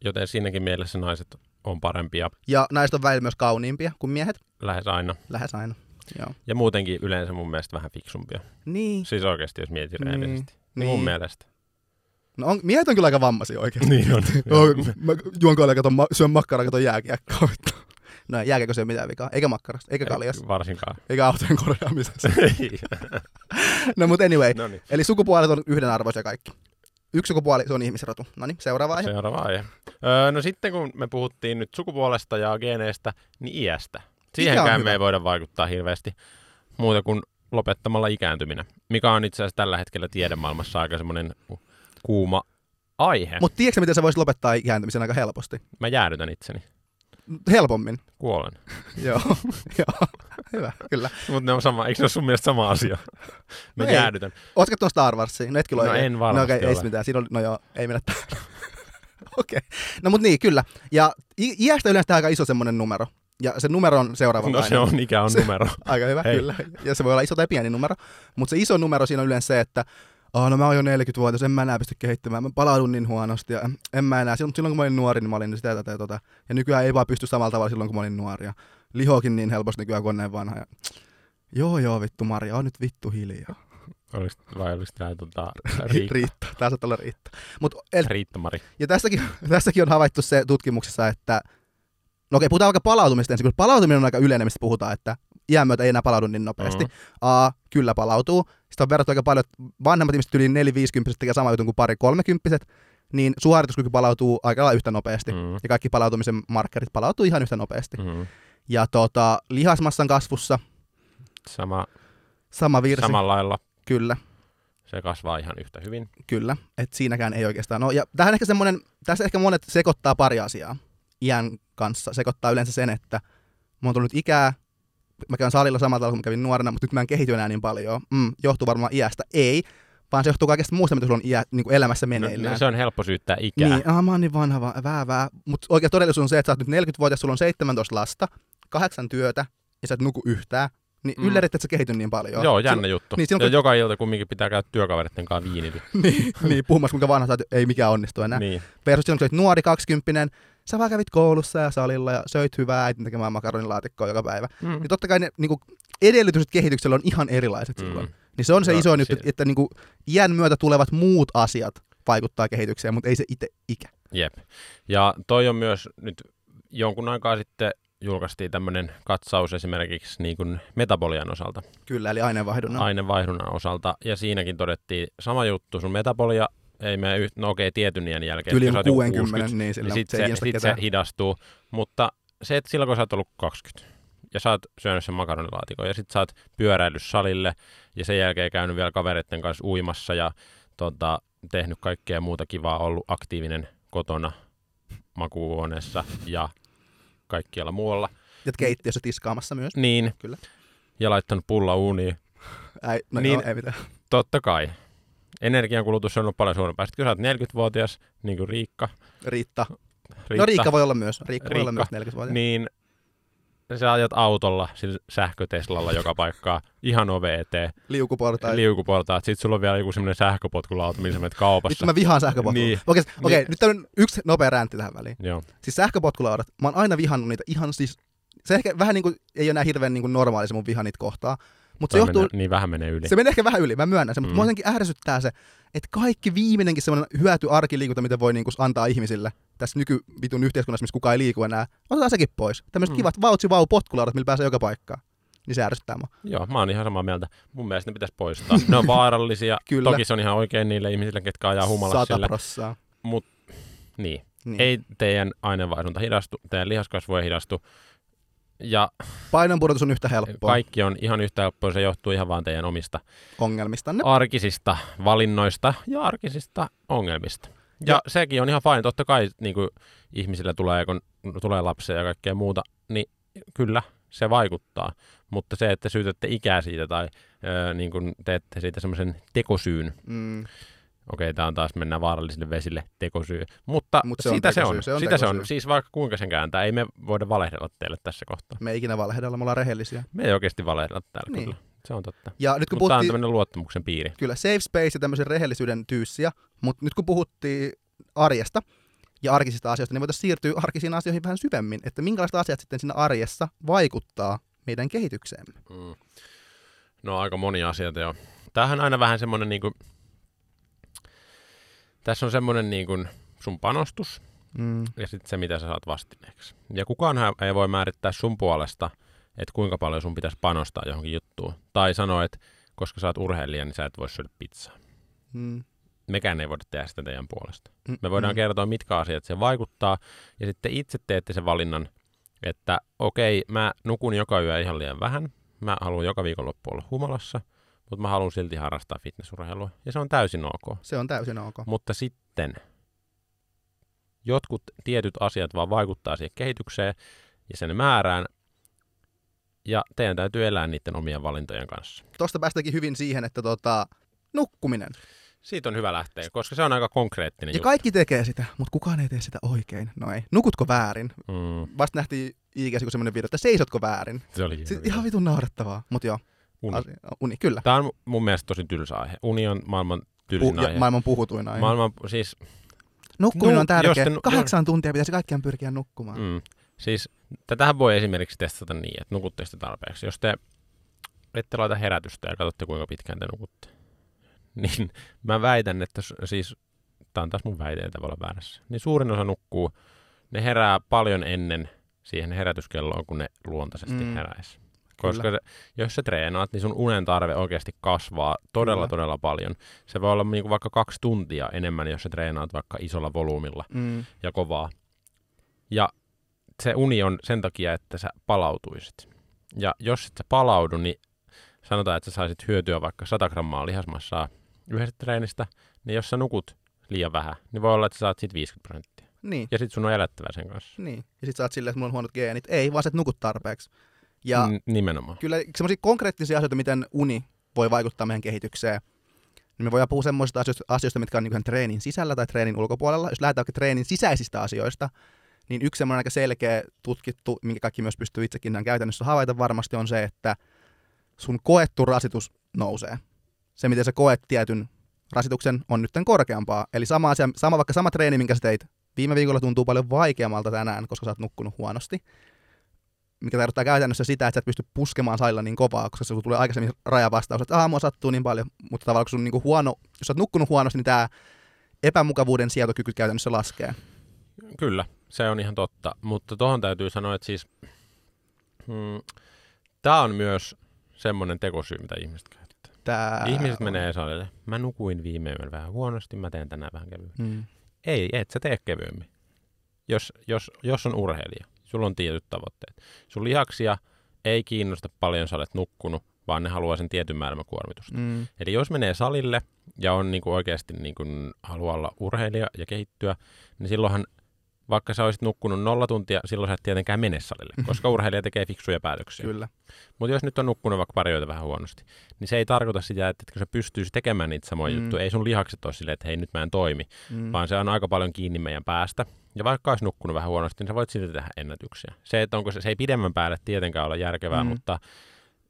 B: joten siinäkin mielessä naiset on parempia
A: Ja naiset on välillä myös kauniimpia kuin miehet,
B: lähes aina.
A: lähes aina. Joo.
B: Ja muutenkin yleensä mun mielestä vähän fiksumpia.
A: Niin.
B: Siis oikeasti, jos mietit
A: Niin,
B: rehellisesti.
A: niin.
B: Mun mielestä.
A: No on, miehet on kyllä aika vammaisia oikeasti.
B: Niin on.
A: Oh, mä juon kaljaa, katon, ma- syön makkaraa, katon jääkiekkoa. No jääkiekko syö mitään vikaa. Eikä makkarasta, eikä kaljasta,
B: Varsinkaan.
A: eikä autojen korjaamisessa. No mut anyway.
B: no niin,
A: Eli sukupuolet on yhdenarvoisia kaikki. Yksi sukupuoli, se on ihmisrotu. No niin, seuraava aihe.
B: seuraava aihe. Öö, no sitten kun me puhuttiin nyt sukupuolesta ja geeneistä, niin iästä. Siihenkään me ei voida vaikuttaa hirveästi muuta kuin lopettamalla ikääntyminen, mikä on itse asiassa tällä hetkellä tiedemaailmassa aika semmoinen kuuma aihe.
A: Mutta tiedätkö miten sä voisit lopettaa ikääntymisen aika helposti?
B: Mä jäädytän itseni.
A: Helpommin.
B: Kuolen.
A: Joo, joo. Hyvä, kyllä.
B: Mutta ne on sama, eikö se ole sun mielestä sama asia? Mä
A: No ei.
B: jäädytän.
A: Ootko kattonut Star Warsia? No
B: No
A: oikein.
B: en varmasti
A: No okei, ei
B: ole.
A: se mitään. Siinä oli, no joo, ei mennä okei. No mut niin, kyllä. Ja i- iästä yleensä aika iso semmonen numero. Ja se numero on seuraavanlainen.
B: No se on, ikä on
A: Se-
B: numero.
A: Aika hyvä,
B: Hei.
A: kyllä. Ja se voi olla iso tai pieni numero. Mutta se iso numero siinä on yleensä se, että Oh, no mä oon jo 40-vuotias, en mä enää pysty kehittymään, mä palaudun niin huonosti ja en mä enää. Silloin, silloin kun mä olin nuori, niin mä olin sitä ja tätä ja tota. Ja nykyään ei vaan pysty samalla tavalla silloin, kun mä olin nuori. Ja lihokin niin helposti nykyään, kun on näin vanha. Ja... Joo, joo, vittu Maria, on nyt vittu hiljaa.
B: Olis, vai oliko tämä tota, Riikka?
A: Riitta, tää saattaa olla Riitta. Mut, el,
B: Riitta-Mari.
A: ja tässäkin, tässäkin on havaittu se tutkimuksessa, että No okei, puhutaan vaikka palautumista ensin, kun palautuminen on aika yleinen, mistä puhutaan, että iän myötä ei enää palaudu niin nopeasti.
B: Mhm.
A: A, kyllä palautuu. Sitten on verrattu aika paljon, että vanhemmat ihmiset yli 4 50 tekee sama jutun kuin pari 30 niin suorituskyky palautuu aika lailla yhtä nopeasti.
B: Mm.
A: Ja kaikki palautumisen markkerit palautuu ihan yhtä nopeasti.
B: Mm.
A: Ja tota, lihasmassan kasvussa
B: Sama,
A: sama virsi.
B: samalla lailla
A: Kyllä,
B: se kasvaa ihan yhtä hyvin.
A: kyllä. Et siinäkään ei oikeastaan no, Ja tähän ehkä semmoinen, tässä ehkä monet sekoittaa pari asiaa iän kanssa. Sekoittaa yleensä sen, että mä oon tullut ikää, mä käyn salilla samalla tavalla kuin mä kävin nuorena, mutta nyt mä en kehity enää niin paljon. Mm, johtuu varmaan iästä. Ei, vaan se johtuu kaikesta muusta, mitä sulla on iä, niin kuin elämässä meneillään.
B: No, se on helppo syyttää ikää.
A: Niin, ah, mä oon niin vanha, va- vää, vää. Mutta oikea todellisuus on se, että sä oot nyt 40-vuotias, sulla on 17 lasta, kahdeksan työtä, ja sä et nuku yhtään. Niin
B: Mm.
A: yllärit, että sä kehity niin paljon.
B: Joo, jännä juttu.
A: niin, silloin
B: ja
A: kun-
B: joka ilta kumminkin pitää käydä työkaveritten kanssa viinillä.
A: niin, niin, puhumassa kuinka vanha sä ei mikään onnistu enää.
B: niin.
A: Versus silloin, kun sä olit nuori, kaksikymppinen, sä vaan kävit koulussa ja salilla ja söit hyvää äitin tekemään makaronilaatikkoa joka päivä.
B: Mm.
A: Niin totta kai ne niin kuin, edellytykset kehityksellä on ihan erilaiset
B: Mm.
A: silloin. Niin se on se
B: No,
A: iso juttu,
B: si-
A: että, että niin kuin, iän myötä tulevat muut asiat vaikuttaa kehitykseen, mutta ei se itse ikä.
B: Jep. Ja toi on myös nyt jonkun aikaa sitten julkaistiin tämmöinen katsaus esimerkiksi niin kuin metabolian osalta,
A: Kyllä, eli aineenvaihdunnan.
B: aineenvaihdunnan osalta, ja siinäkin todettiin sama juttu, sun metabolia ei mene yht, no okei, tietyn iän jälkeen,
A: Yli
B: jos sä oot joku
A: 60,
B: 60,
A: niin sillä
B: niin sit
A: se,
B: sit se hidastuu, mutta se, että silloin kun sä oot ollut 20 ja sä oot syönyt sen makaronilaatikon ja sit sä oot pyöräillyt salille ja sen jälkeen käynyt vielä kavereiden kanssa uimassa ja tota, tehnyt kaikkea muuta kivaa, ollut aktiivinen kotona makuuhuoneessa ja kaikkialla muualla,
A: Ja keittiössä tiskaamassa myös.
B: niin
A: Kyllä.
B: ja laittanut pulla uuniin.
A: Ei, no
B: Niin-
A: niin, joo, ei mitään.
B: Totta kai. Energiankulutus on ollut paljon suurempaa. Sitten kun sä oot 40-vuotias, niin kuin Riikka,
A: Riitta.
B: Riitta
A: No Riikka voi olla myös. Riikka, voi olla
B: Riikka.
A: myös 40 vuotta.
B: niin sä ajat autolla sillä sähköteslalla joka paikkaa, ihan ove eteen,
A: Liukuportaita.
B: liukuportaat, sit sulla on vielä joku semmoinen sähköpotkulauta, millä sä menet kaupassa.
A: Vittu mä vihaan sähköpotkulaudat.
B: Niin.
A: Okei,
B: Niin.
A: okei, nyt tämmönen yksi nopea räntti tähän väliin.
B: Joo.
A: Siis sähköpotkulaudat, mä oon aina vihannut niitä ihan siis, se ehkä vähän niinku, ei ole enää hirveän niinku normaali se mun viha niitä kohtaa, mutta se johtuu,
B: menee, niin vähän menee yli.
A: se menee ehkä vähän yli, mä myönnän sen, mutta
B: Mm.
A: mua jotenkin ärsyttää se, että kaikki viimeinenkin semmoinen hyöty arkiliikunta, mitä voi niinku antaa ihmisille tässä nykyvitun yhteiskunnassa, missä kukaan ei liiku enää, otetaan sekin pois. Tämmöiset
B: Mm.
A: kivat vautsi vau potkulaudat, millä pääsee joka paikkaan. Niin se ärsyttää mua.
B: Joo, mä oon ihan samaa mieltä. Mun mielestä ne pitäisi poistaa. Ne on vaarallisia.
A: Kyllä.
B: Toki se on ihan oikein niille ihmisille, ketkä ajaa humalassa
A: prossaa.
B: Niin.
A: Niin.
B: Ei teidän aineenvaihdunta hidastu, teidän lihaskasvu ei hidastu. Ja
A: Painonpudotus on yhtä helppoa
B: kaikki on ihan yhtä helppoa, se johtuu ihan vaan teidän omista
A: ongelmistanne.
B: arkisista valinnoista ja arkisista ongelmista. Ja,
A: Ja-
B: sekin on ihan fine. Totta kai niin kuin ihmisillä tulee, kun tulee lapsia ja kaikkea muuta, niin kyllä se vaikuttaa. Mutta se, että syytätte ikää siitä tai ö, niin kuin teette siitä semmoisen tekosyyn,
A: Mm.
B: Okei, tämä on taas mennään vaarallisille vesille, tekosyy. Mutta
A: Mut se on
B: sitä se
A: tekosyy,
B: on.
A: se on
B: sitä se on.
A: tekosyy.
B: Siis vaikka kuinka sen kääntää, ei me voida valehdella teille tässä kohtaa.
A: Me ei ikinä valehdella, me ollaan rehellisiä.
B: Me ei oikeasti valehdella täällä
A: Niin.
B: kyllä. Se on totta.
A: Ja nyt kun
B: Mutta tämä on
A: puhuttiin,
B: tämmöinen luottamuksen piiri.
A: kyllä safe space ja tämmöisen rehellisyyden tyyssiä, mutta nyt kun puhuttiin arjesta ja arkisista asioista, niin voitaisiin siirtyä arkisiin asioihin vähän syvemmin, että minkälaiset asiat sitten siinä arjessa vaikuttaa meidän kehitykseemme.
B: Mm. No aika monia asioita jo. Tämähän on aina vähän semmoinen niin kuin, tässä on semmoinen niin kuin sun panostus
A: Mm.
B: ja sitten se, mitä sä saat vastineeksi. Ja kukaan ei voi määrittää sun puolesta, että kuinka paljon sun pitäisi panostaa johonkin juttuun. Tai sanoa, että koska sä oot urheilija, niin sä et voi syödä pizzaa.
A: Mm.
B: Mekään ei voida tehdä sitä teidän puolesta.
A: Mm.
B: Me voidaan
A: mm.
B: kertoa, mitkä asiat se vaikuttaa, ja sitten itse teette sen valinnan, että okei, mä nukun joka yö ihan liian vähän, mä haluan joka viikonloppu olla humalassa, mutta mä haluan silti harrastaa fitnessurheilua, ja se on täysin ok.
A: Se on täysin ok.
B: Mutta sitten jotkut tietyt asiat vaan vaikuttaa siihen kehitykseen ja sen määrään, ja teidän täytyy elää niiden omien valintojen kanssa.
A: Tuosta päästäänkin hyvin siihen, että tota, nukkuminen.
B: Siitä on hyvä lähteä, koska se on aika konkreettinen
A: Ja
B: juttu.
A: kaikki tekee sitä, mutta kukaan ei tee sitä oikein. No ei. Nukutko väärin?
B: Mm,
A: Vasta nähtiin IGS semmoinen video, että seisotko väärin?
B: se oli
A: ihan vitun naurettavaa. Mutta joo,
B: Uni.
A: asia, uni, kyllä.
B: Tämä on mun mielestä tosi tylsä aihe. Uni on maailman tylsin
A: Pu-
B: aihe.
A: maailman puhutuin aihe.
B: maailman, siis,
A: Nukkuminen
B: Nu-
A: on tärkeä.
B: te nu-
A: Kahdeksan tuntia pitäisi kaikkien pyrkiä nukkumaan.
B: mm, siis tätähän voi esimerkiksi testata niin, että nukutte sitä tarpeeksi. Jos te ette laita herätystä ja katsotte kuinka pitkään te nukutte, niin mä väitän, että siis, tämä on taas mun väite, että voi olla väärässä, niin suurin osa nukkuu, ne herää paljon ennen siihen herätyskelloon, kun ne luontaisesti
A: mm.
B: heräisi. Koska se, jos sä treenaat, niin sun unen tarve oikeasti kasvaa todella,
A: Kyllä.
B: todella paljon. Se voi olla niinku vaikka kaksi tuntia enemmän, jos sä treenaat vaikka isolla volyymilla
A: Mm.
B: ja kovaa. Ja se uni on sen takia, että sä palautuisit. Ja jos et sä palaudu, niin sanotaan, että sä saisit hyötyä vaikka 100 grammaa lihasmassaa yhdestä treenistä, niin jos sä nukut liian vähän, niin voi olla, että sä saat siitä 50 prosenttia.
A: Niin,
B: Ja sit sun on elättävä sen kanssa.
A: niin. Ja sit sä oot silleen, että mulla on huonot geenit. Ei, vaan sä et nukut tarpeeksi. Ja
B: N- nimenomaan.
A: kyllä semmoisia konkreettisia asioita, miten uni voi vaikuttaa meidän kehitykseen, niin me voidaan puhua semmoisista asioista, asioista mitkä on niin treenin sisällä tai treenin ulkopuolella. Jos lähdetään vaikka treenin sisäisistä asioista, niin yksi semmoinen aika selkeä tutkittu, minkä kaikki myös pystyy itsekin näin käytännössä havaita varmasti, on se, että sun koettu rasitus nousee. Se, miten sä koet tietyn rasituksen, on nyt korkeampaa. Eli sama, asia, sama vaikka sama treeni, minkä sä teit viime viikolla, tuntuu paljon vaikeammalta tänään, koska sä oot nukkunut huonosti mikä tarkoittaa käytännössä sitä, että sä et pysty puskemaan salilla niin kovaa, koska sulla tulee aikaisemmin rajavastaus, että aah, mua sattuu niin paljon, mutta tavallaan kun sun niinku huono, jos sä oot nukkunut huonosti, niin tämä epämukavuuden sietokyky käytännössä laskee.
B: Kyllä, se on ihan totta. Mutta tuohon täytyy sanoa, että siis mm, tämä on myös semmoinen tekosyy, mitä ihmiset käyttää.
A: Tää
B: Ihmiset
A: on-
B: menee salille. Mä nukuin viime yönä vähän huonosti, mä teen tänään vähän kevyemmin.
A: Mm.
B: Ei, et sä tee kevyemmin. Jos, jos, jos on urheilija, sulla on tietyt tavoitteet. Sun lihaksia ei kiinnosta paljon, sä olet nukkunut, vaan ne haluaa sen tietyn määrän kuormitusta.
A: Mm.
B: Eli jos menee salille ja on niinku oikeasti niinku haluaa olla urheilija ja kehittyä, niin silloinhan vaikka sä olisit nukkunut nolla tuntia, silloin sä et tietenkään mene salille, koska urheilija tekee fiksuja päätöksiä.
A: Kyllä.
B: Mutta jos nyt on nukkunut vaikka pari vähän huonosti, niin se ei tarkoita sitä, että kun sä pystyisi tekemään niitä samoja
A: Mm.
B: juttuja, ei sun lihakset ole silleen, että hei nyt mä en toimi,
A: Mm.
B: vaan se on aika paljon kiinni meidän päästä. Ja vaikka olisi nukkunut vähän huonosti, niin sä voit silti tehdä ennätyksiä. Se, että onko se, se ei pidemmän päälle tietenkään olla järkevää,
A: mm.
B: mutta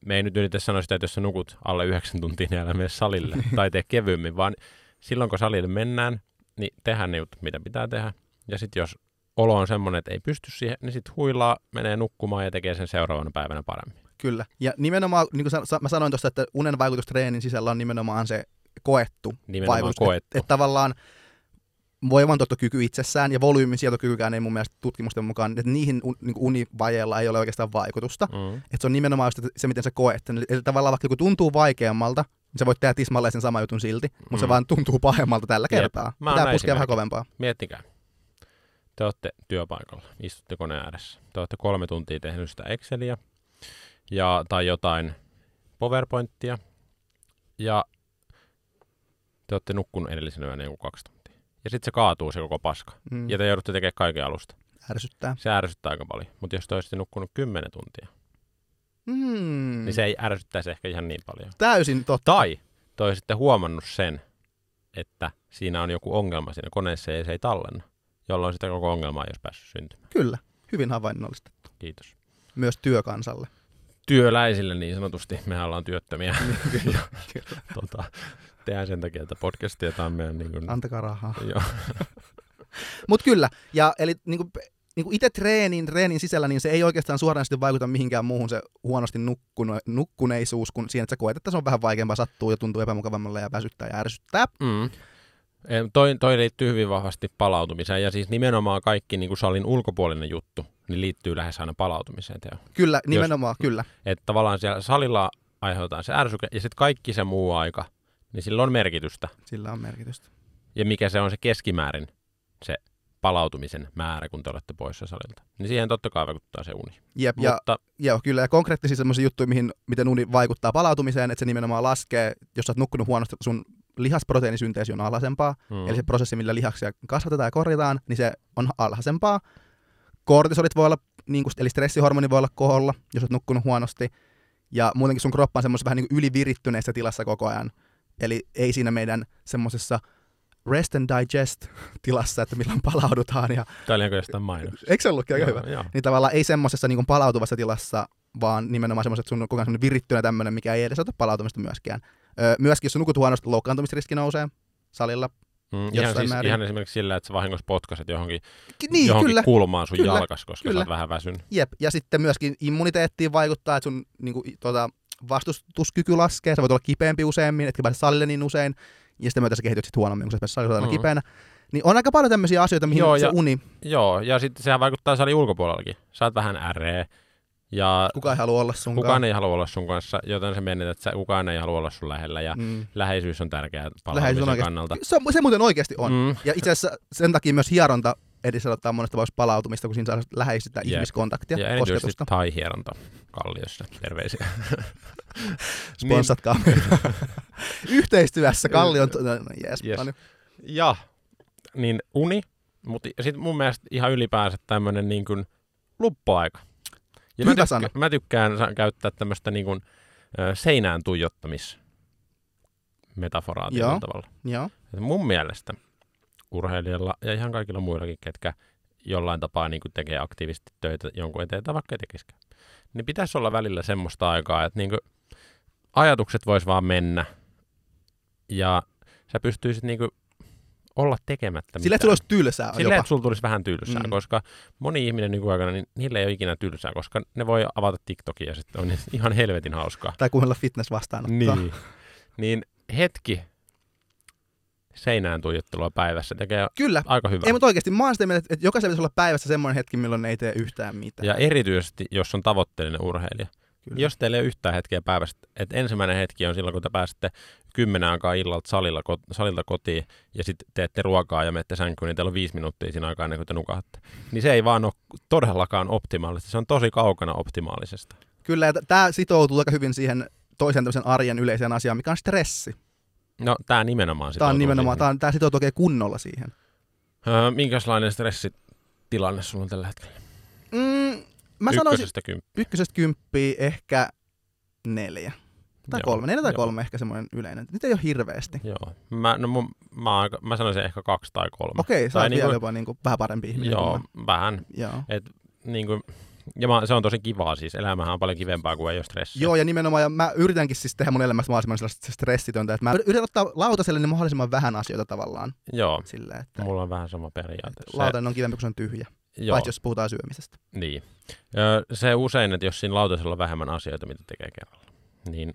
B: me ei nyt yritä sanoa sitä, että jos sä nukut alle yhdeksän tuntia, niin älä mene salille tai tee kevyemmin, vaan silloin kun salille mennään, niin tehdään ne jutut, mitä pitää tehdä. Ja sitten jos olo on semmoinen, että ei pysty siihen, niin sitten huilaa, menee nukkumaan ja tekee sen seuraavana päivänä paremmin.
A: Kyllä. Ja nimenomaan, niin kuin sa- mä sanoin tuossa, että unen vaikutus treenin sisällä on nimenomaan se koettu
B: Nimenomaan
A: vaikutus.
B: koettu.
A: Että et tavallaan voimantuottokyky itsessään ja volyyminsietokykykään ei mun mielestä tutkimusten mukaan, että niihin un, niin univajeilla ei ole oikeastaan vaikutusta.
B: Mm.
A: Että se on nimenomaan just se, miten sä koet. Eli, tavallaan vaikka joku tuntuu vaikeammalta, niin sä voit tehdä tismalleen sen saman jutun silti, mutta se
B: Mm.
A: vaan tuntuu pahemmalta tällä
B: Jep.
A: kertaa.
B: Mä oon
A: Pitää
B: näin
A: puskea vähän kovempaa.
B: Miettikää. Te olette työpaikalla, istutte koneen ääressä. Te olette kolme tuntia tehnyt sitä Exceliä ja, tai jotain PowerPointtia. Ja te olette nukkunut edellisenä yönä joku kaksi tuntia. Ja sitten se kaatuu se koko paska.
A: Mm.
B: Ja te joudutte tekemään kaiken alusta.
A: Ärsyttää.
B: Se ärsyttää aika paljon. Mutta jos te olisitte nukkunut kymmenen tuntia,
A: mm.
B: niin se ei ärsyttäisi ehkä ihan niin paljon.
A: Täysin totta.
B: Tai te olisitte huomannut sen, että siinä on joku ongelma siinä koneessa ja se ei tallenna, jolloin sitä koko ongelmaa ei olisi päässyt syntymään.
A: Kyllä. Hyvin havainnollistettu.
B: Kiitos.
A: Myös työkansalle.
B: Työläisille niin sanotusti, mehän ollaan työttömiä.
A: Kyllä.
B: tota, tehdään sen takia, että podcastia tämä on meidän niin kuin,
A: Antakaa rahaa.
B: joo,
A: Mutta kyllä, ja eli niinku, niinku itse treenin, treenin sisällä, niin se ei oikeastaan suoranaisesti vaikuta mihinkään muuhun se huonosti nukkune, nukkuneisuus, kun siihen, että sä koet, että se on vähän vaikeampaa sattuu ja tuntuu epämukavammalle ja väsyttää ja ärsyttää.
B: mm. Toi, toi liittyy hyvin vahvasti palautumiseen ja siis nimenomaan kaikki niin kuin salin ulkopuolinen juttu niin liittyy lähes aina palautumiseen. Teo.
A: Kyllä, nimenomaan, kyllä.
B: Että tavallaan siellä salilla aiheutetaan se ärsyke ja sitten kaikki se muu aika, niin sillä on merkitystä.
A: Sillä on merkitystä.
B: Ja mikä se on se keskimäärin, se palautumisen määrä, kun te olette poissa salilta. Niin siihen totta kai vaikuttaa se uni.
A: Jep, ja,
B: Mutta
A: joo, kyllä, ja konkreettisia semmoisia juttuja, mihin, miten uni vaikuttaa palautumiseen, että se nimenomaan laskee, jos sä oot nukkunut huonosti, sun lihasproteiinisynteesi on alhaisempaa,
B: mm,
A: Eli se prosessi, millä lihaksia kasvatetaan ja korjataan, niin se on alhaisempaa. Kortisolit voi olla, niin kuin, eli stressihormoni voi olla koholla, jos olet nukkunut huonosti. Ja muutenkin sun kroppa on semmoisessa vähän niin kuin ylivirittyneessä tilassa koko ajan. Eli ei siinä meidän semmoisessa rest and digest tilassa, että milloin palaudutaan. Ja,
B: Tämä oli jostain mainoksesta.
A: eikö se ollutkin aika
B: Joo,
A: hyvä?
B: Joo.
A: Niin tavallaan ei semmoisessa niin palautuvassa tilassa, vaan nimenomaan semmoiset, että sun on koko ajan virittynyt tämmöinen, mikä ei edes ota palautumista myöskään. Öö, myöskin jos nukut huonosti, loukkaantumisriski nousee salilla.
B: Mm, ihan, siis,
A: määrin.
B: ihan esimerkiksi sillä, että sä vahingossa potkaset johonkin,
A: Ki- Niin,
B: johonkin
A: kyllä.
B: kulmaan sun
A: Kyllä,
B: jalkas, koska
A: kyllä.
B: sä oot vähän väsynyt.
A: Jep, ja sitten myöskin immuniteettiin vaikuttaa, että sun niin kuin, tuota, vastustuskyky laskee, sä voit olla kipeämpi useammin, etkä pääse salille niin usein, ja sitten myötä sä kehityt sit huonommin, kun sä pääset salille aina
B: Mhm.
A: kipeänä. Niin on aika paljon tämmöisiä asioita, mihin
B: Joo,
A: se
B: ja-
A: uni,
B: Joo, ja sitten sehän vaikuttaa salin ulkopuolellakin. Sä oot vähän äreä. Ja
A: kukaan ei halua olla sunkaan.
B: kukaan ei halua olla sun kanssa, joten se menee, että sä, kukaan ei halua olla sun lähellä. Ja
A: Mm.
B: läheisyys on tärkeää
A: Läheisyys on
B: kannalta.
A: Se, se muuten oikeasti on.
B: Mm.
A: Ja itse asiassa sen takia myös hieronta edesauttaa monesta tapauksessa palautumista, kun siinä saa läheistä
B: Jep.
A: ihmiskontaktia,
B: Ja erityisesti
A: kosketusta.
B: tai-hieronta Kalliossa. Terveisiä.
A: Sponssatkaa meitä. Yhteistyössä Kallion... No, jees,
B: Yes.
A: yes.
B: Ja, niin uni, mutta sitten mun mielestä ihan ylipäänsä tämmöinen niin kuin luppuaika. Ja
A: Hyvä
B: mä,
A: sana.
B: mä tykkään käyttää tämmöistä niin kuin, seinään tuijottamis metaforaa
A: Joo.
B: tavalla.
A: Joo.
B: Et mun mielestä urheilijalla ja ihan kaikilla muillakin, ketkä jollain tapaa niin tekee aktiivisesti töitä jonkun eteen tai vaikka ei tekisikään, niin pitäisi olla välillä semmoista aikaa, että niin kuin ajatukset vois vaan mennä ja sä pystyisit niin kuin olla tekemättä
A: Sillä, että
B: mitään.
A: sulla olisi tylsää
B: Sillä,
A: jopa.
B: että sulla tulisi vähän tylsää,
A: Mm.
B: koska moni ihminen nykyaikana, niin niillä ei ole ikinä tylsää, koska ne voi avata TikTokia ja sitten on ihan helvetin hauskaa.
A: Tai kuunnella fitness vastaanottoa.
B: Niin. niin hetki seinään tuijottelua päivässä tekee
A: Kyllä.
B: aika hyvää.
A: Ei, mutta oikeasti mä oon sitä mieltä, että jokaisella pitäisi olla päivässä semmoinen hetki, milloin ne ei tee yhtään mitään.
B: Ja erityisesti, jos on tavoitteellinen urheilija.
A: Kyllä.
B: Jos teillä ei ole yhtään hetkeä päivästä, että ensimmäinen hetki on silloin, kun te pääsette kymmenen aikaa illalta salilla, salilta kotiin ja sitten teette ruokaa ja menette sänkyyn, niin teillä on viisi minuuttia siinä aikaa ennen kuin te nukahatte. Niin se ei vaan ole todellakaan optimaalista. Se on tosi kaukana optimaalisesta.
A: Kyllä, ja tämä sitoutuu aika hyvin siihen toisen tämmöisen arjen yleiseen asiaan, mikä on stressi.
B: No, tämä nimenomaan
A: Tämä on
B: sitoutuu
A: nimenomaan,
B: siihen.
A: tämä, tämä sitoutuu oikein kunnolla siihen.
B: Öö, minkälainen stressitilanne tilanne sulla on tällä hetkellä?
A: Mm, mä sanoisin
B: Ykkösestä kymppi.
A: ykkösestä kymppiä ehkä neljä. Tai
B: Joo,
A: kolme. Neljä tai
B: joo.
A: kolme ehkä semmoinen yleinen. Nyt ei ole hirveästi.
B: Joo. Mä, no mun, mä, mä sanoisin ehkä kaksi tai kolme.
A: Okei, sä
B: Tai
A: oot
B: niinku-
A: vielä jopa niinku vähän parempi ihminen.
B: Joo, vähän.
A: Joo.
B: Et, niin kuin, ja mä, se on tosi kivaa siis. Elämähän on paljon kivempaa kuin ei ole stressiä.
A: Joo, ja nimenomaan, ja mä yritänkin siis tehdä mun elämästä mahdollisimman sellaista stressitöntä, että mä yritän ottaa lautaselle niin mahdollisimman vähän asioita tavallaan.
B: Joo.
A: Silleen, että
B: Mulla on vähän sama periaate. Se,
A: lautanen on kivempi, kun se on tyhjä.
B: joo,
A: Paitsi jos puhutaan syömisestä.
B: niin. Se usein, että jos siinä lautasella on vähemmän asioita, mitä tekee kerralla, niin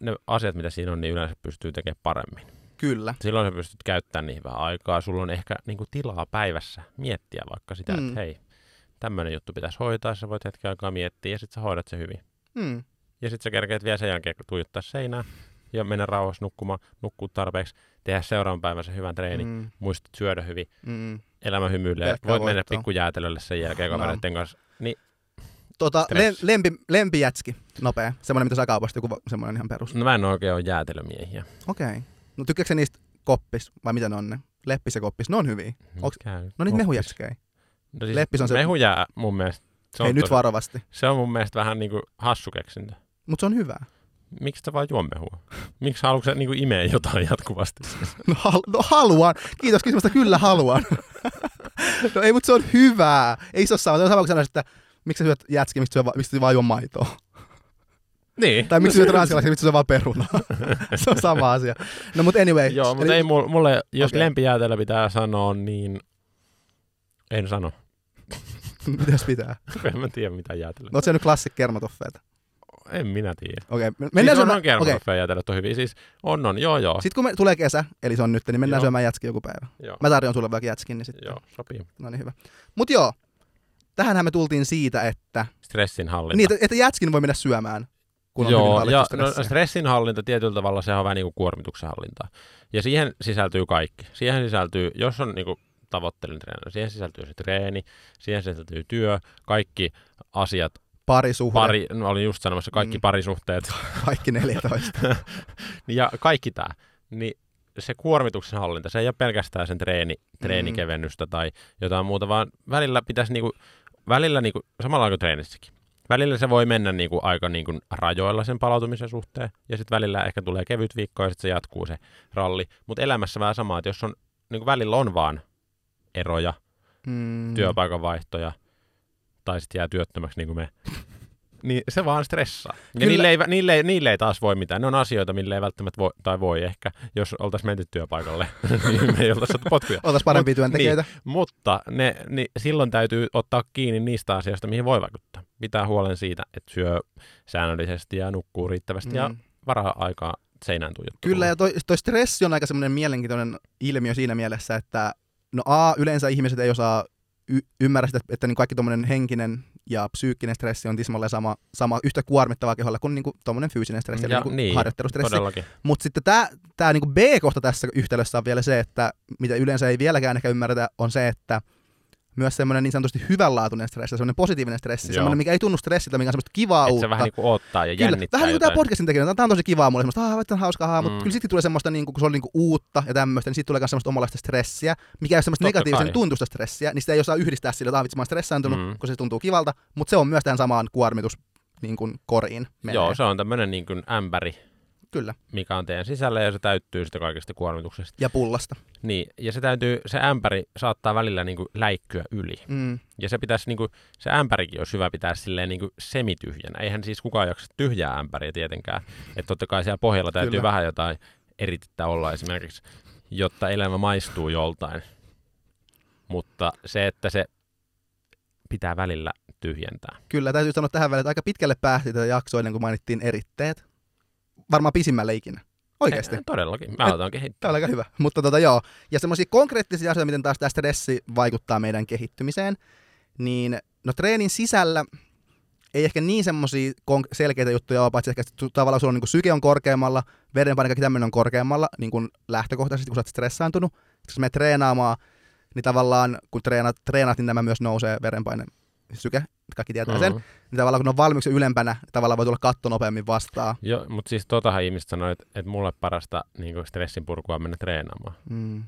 B: ne asiat, mitä siinä on, niin yleensä pystyy tekemään paremmin.
A: Kyllä.
B: Silloin sä pystyt käyttämään niihin vähän aikaa. Sulla on ehkä niin kuin, tilaa päivässä miettiä vaikka sitä,
A: Mm.
B: että hei, tämmöinen juttu pitäisi hoitaa, sä voit hetken aikaa miettiä ja sitten sä hoidat se hyvin.
A: Hmm.
B: Ja sitten sä kerkeet vielä sen jälkeen tuijottaa seinää ja mennä rauhassa nukkumaan, nukkua tarpeeksi, tehdä seuraavan päivän se hyvän treeni, mm.
A: Mm.
B: muistat syödä hyvin,
A: Mm.
B: Elämä hymyilee,
A: Pelkkää
B: voit mennä
A: voittoa.
B: pikku jäätelölle sen jälkeen
A: No.
B: kavereiden kanssa. Niin,
A: Tota, lempi, lempijätski, nopea. Semmoinen, mitä saa kaupasta, joku semmoinen ihan perus.
B: no mä en oikein ole jäätelömiehiä.
A: Okei. Okay. No tykkääkö niistä koppis, vai mitä ne on ne? Leppis ja koppis, ne on hyviä. Onks- No niitä mehujätskejä.
B: No siis
A: Leppis on se-
B: Mehujää mun mielestä. Se on,
A: Hei, nyt
B: tosi-
A: varovasti.
B: se on mun mielestä vähän niinku hassu keksintö.
A: Mutta se on hyvää.
B: Miksi sä vaan juo mehua? Miksi haluatko sä niinku imeä jotain jatkuvasti?
A: No, hal- no haluan. Kiitos kysymystä, kyllä haluan. no ei, mutta se on hyvää. Ei se ole sama. Se on sama kuin sanoisin, että miksi sä syöt jätskiä, miksi sä, miksi sä vaan juo maitoa.
B: niin.
A: Tai miksi sä syöt ranskalaisia, miksi sä vaan perunaa. se on sama asia. No mutta anyway.
B: Joo, mutta
A: Eli-
B: ei mulle, mulle jos okay. lempijäätelö pitää sanoa, niin en sano.
A: Mitäs pitää?
B: En mä tiedä mitä jäätelöä.
A: No oot syönyt klassik kermatoffeita.
B: En minä tiedä.
A: Okei, okay.
B: Mennään
A: mennään
B: siis on,
A: syömään.
B: on
A: Okei,
B: kermatoffeja jäätelöt on hyviä. Siis on, on, joo, joo.
A: sitten kun me tulee kesä, eli se on nyt, niin mennään
B: Joo.
A: syömään jätskiä joku päivä.
B: joo.
A: Mä tarjoan sulle vaikka jätskin, niin sitten.
B: Joo, sopii.
A: No niin hyvä. Mut joo, tähänhän me tultiin siitä, että,
B: Stressin hallinta.
A: niin, että, että jätskin voi mennä syömään, kun on
B: Joo, ja
A: stressiä.
B: no, stressin hallinta tietyllä tavalla se on vähän niin kuin kuormituksen hallintaa. Ja siihen sisältyy kaikki. Siihen sisältyy, jos on niin kuin tavoitteellinen treeni, siihen sisältyy se treeni, siihen sisältyy työ, kaikki asiat,
A: Parisuhde,
B: pari, no, olin just sanomassa, kaikki
A: Mm.
B: mm. parisuhteet
A: kaikki 14.
B: ja kaikki tämä. Niin se kuormituksen hallinta, se ei ole pelkästään sen treeni,
A: Mm.
B: treenikevennystä tai jotain muuta, vaan välillä pitäisi niinku, välillä niinku, samalla kuin treenissäkin. Välillä se voi mennä niinku aika niinku rajoilla sen palautumisen suhteen, ja sitten välillä ehkä tulee kevyt viikko, ja sitten se jatkuu se ralli. Mutta elämässä vähän sama, että jos on, niinku välillä on vaan eroja,
A: Mm.
B: työpaikan vaihtoja, tai sitten jää työttömäksi niin kuin me, niin se vaan stressaa. Ja
A: Kyllä.
B: niille ei, niille, ei, niille ei taas voi mitään. Ne on asioita, mille ei välttämättä voi, tai voi ehkä, jos oltaisiin menty työpaikalle, niin me ei oltaisi saatu potkuja.
A: Oltais parempia
B: Mut-
A: työntekijöitä.
B: Mutta ne, niin silloin täytyy ottaa kiinni niistä asioista, mihin voi vaikuttaa. Pitää huolen siitä, että syö säännöllisesti ja nukkuu riittävästi mm. ja varaa aikaa seinään tuijotteluun.
A: Kyllä, ja toi, toi stressi on aika semmoinen mielenkiintoinen ilmiö siinä mielessä, että no A, yleensä ihmiset ei osaa y- ymmärrä sitä, että niin kaikki tuommoinen henkinen ja psyykkinen stressi on tismalleen sama, sama yhtä kuormittavaa keholle kuin niinku tuommoinen fyysinen stressi,
B: Ja
A: niinku
B: niin,
A: harjoittelustressi. Mutta sitten tämä tää niinku B-kohta tässä yhtälössä on vielä se, että mitä yleensä ei vieläkään ehkä ymmärretä, on se, että myös semmoinen niin sanotusti hyvänlaatuinen stressi, semmoinen positiivinen stressi,
B: Joo.
A: semmoinen, mikä ei tunnu stressiltä, mikä on semmoista kivaa
B: Että
A: uutta.
B: se vähän niin kuin odottaa ja
A: Kyllä,
B: jännittää
A: vähän niin kuin tämä podcastin tekeminen. Tämä on tosi kivaa mulle, semmoista, ah, että on hauskaa, haa, mutta
B: Mm.
A: kyllä sitten tulee semmoista, niin kuin, kun se on niin kuin uutta ja tämmöistä, niin sitten tulee myös semmoista omanlaista stressiä, mikä ei ole semmoista
B: Totta
A: negatiivisen
B: kai.
A: tuntusta stressiä, niin sitä ei osaa yhdistää sillä, että ah, vitsi, mä oon stressaantunut,
B: Mm.
A: kun se tuntuu kivalta, mutta se on myös tähän samaan kuormitus niin kuin koriin menee.
B: Joo, se on tämmöinen niin kuin ämpäri,
A: Kyllä,
B: mikä on teidän sisällä ja se täyttyy sitä kaikesta kuormituksesta.
A: ja pullasta.
B: Niin, ja se täytyy, se ämpäri saattaa välillä niin kuin läikkyä yli.
A: Mm.
B: Ja se pitäisi, niin kuin, se ämpärikin olisi hyvä pitää silleen niin kuin semityhjänä. Eihän siis kukaan jaksa tyhjää ämpäriä tietenkään. Että totta kai siellä pohjalla täytyy
A: Kyllä.
B: vähän jotain eritettä olla esimerkiksi, jotta elämä maistuu joltain. Mutta se, että se pitää välillä tyhjentää.
A: Kyllä, täytyy sanoa tähän väliin, että aika pitkälle päähti tätä jaksoa ennen kuin mainittiin eritteet. Varmaan pisimmälle ikinä. Oikeasti.
B: Eh, todellakin. Mä aletaan kehittää.
A: Tämä oli aika hyvä. Mutta tota, joo. Ja semmoisia konkreettisia asioita, miten taas tämä stressi vaikuttaa meidän kehittymiseen, niin no treenin sisällä ei ehkä niin semmoisia selkeitä juttuja ole, paitsi ehkä että tavallaan sulla on niin syke on korkeammalla, verenpaine kaikki tämmöinen on korkeammalla niin kuin lähtökohtaisesti, kun sä oot stressaantunut. Jos menet treenaamaan, niin tavallaan kun treenaat, treenaat niin nämä myös nousee verenpaine, syke, kaikki tietää sen.
B: Mhm.
A: Niin tavallaan kun ne on valmiiksi ylempänä, niin tavallaan voi tulla katto nopeammin vastaan.
B: Joo, mutta siis totahan ihmiset sanoo, että, että mulle parasta niin stressin purkua on mennä treenaamaan.
A: Mm.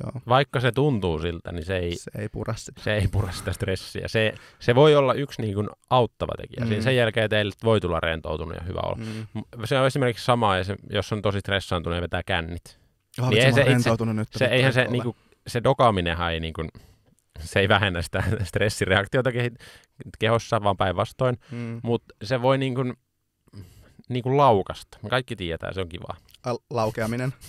A: Joo,
B: Vaikka se tuntuu siltä, niin se ei,
A: se ei pura sitä.
B: se ei pura sitä stressiä. Se, se voi olla yksi niin kuin auttava tekijä.
A: Mm.
B: Sen jälkeen teille voi tulla rentoutunut ja hyvä olla.
A: Mm.
B: Se on esimerkiksi sama, ja se- jos on tosi stressaantunut ja vetää kännit.
A: Oh,
B: Niin
A: niin se,
B: se itse-
A: nyt.
B: Se, eihän se,
A: ole.
B: niinku, se dokaaminenhan ei, niinku, se ei vähennä sitä stressireaktiota kehossa, vaan päinvastoin.
A: Mm.
B: Mutta se voi niinku, niinku laukasta. Me kaikki tietää, se on kivaa.
A: Al- laukeaminen.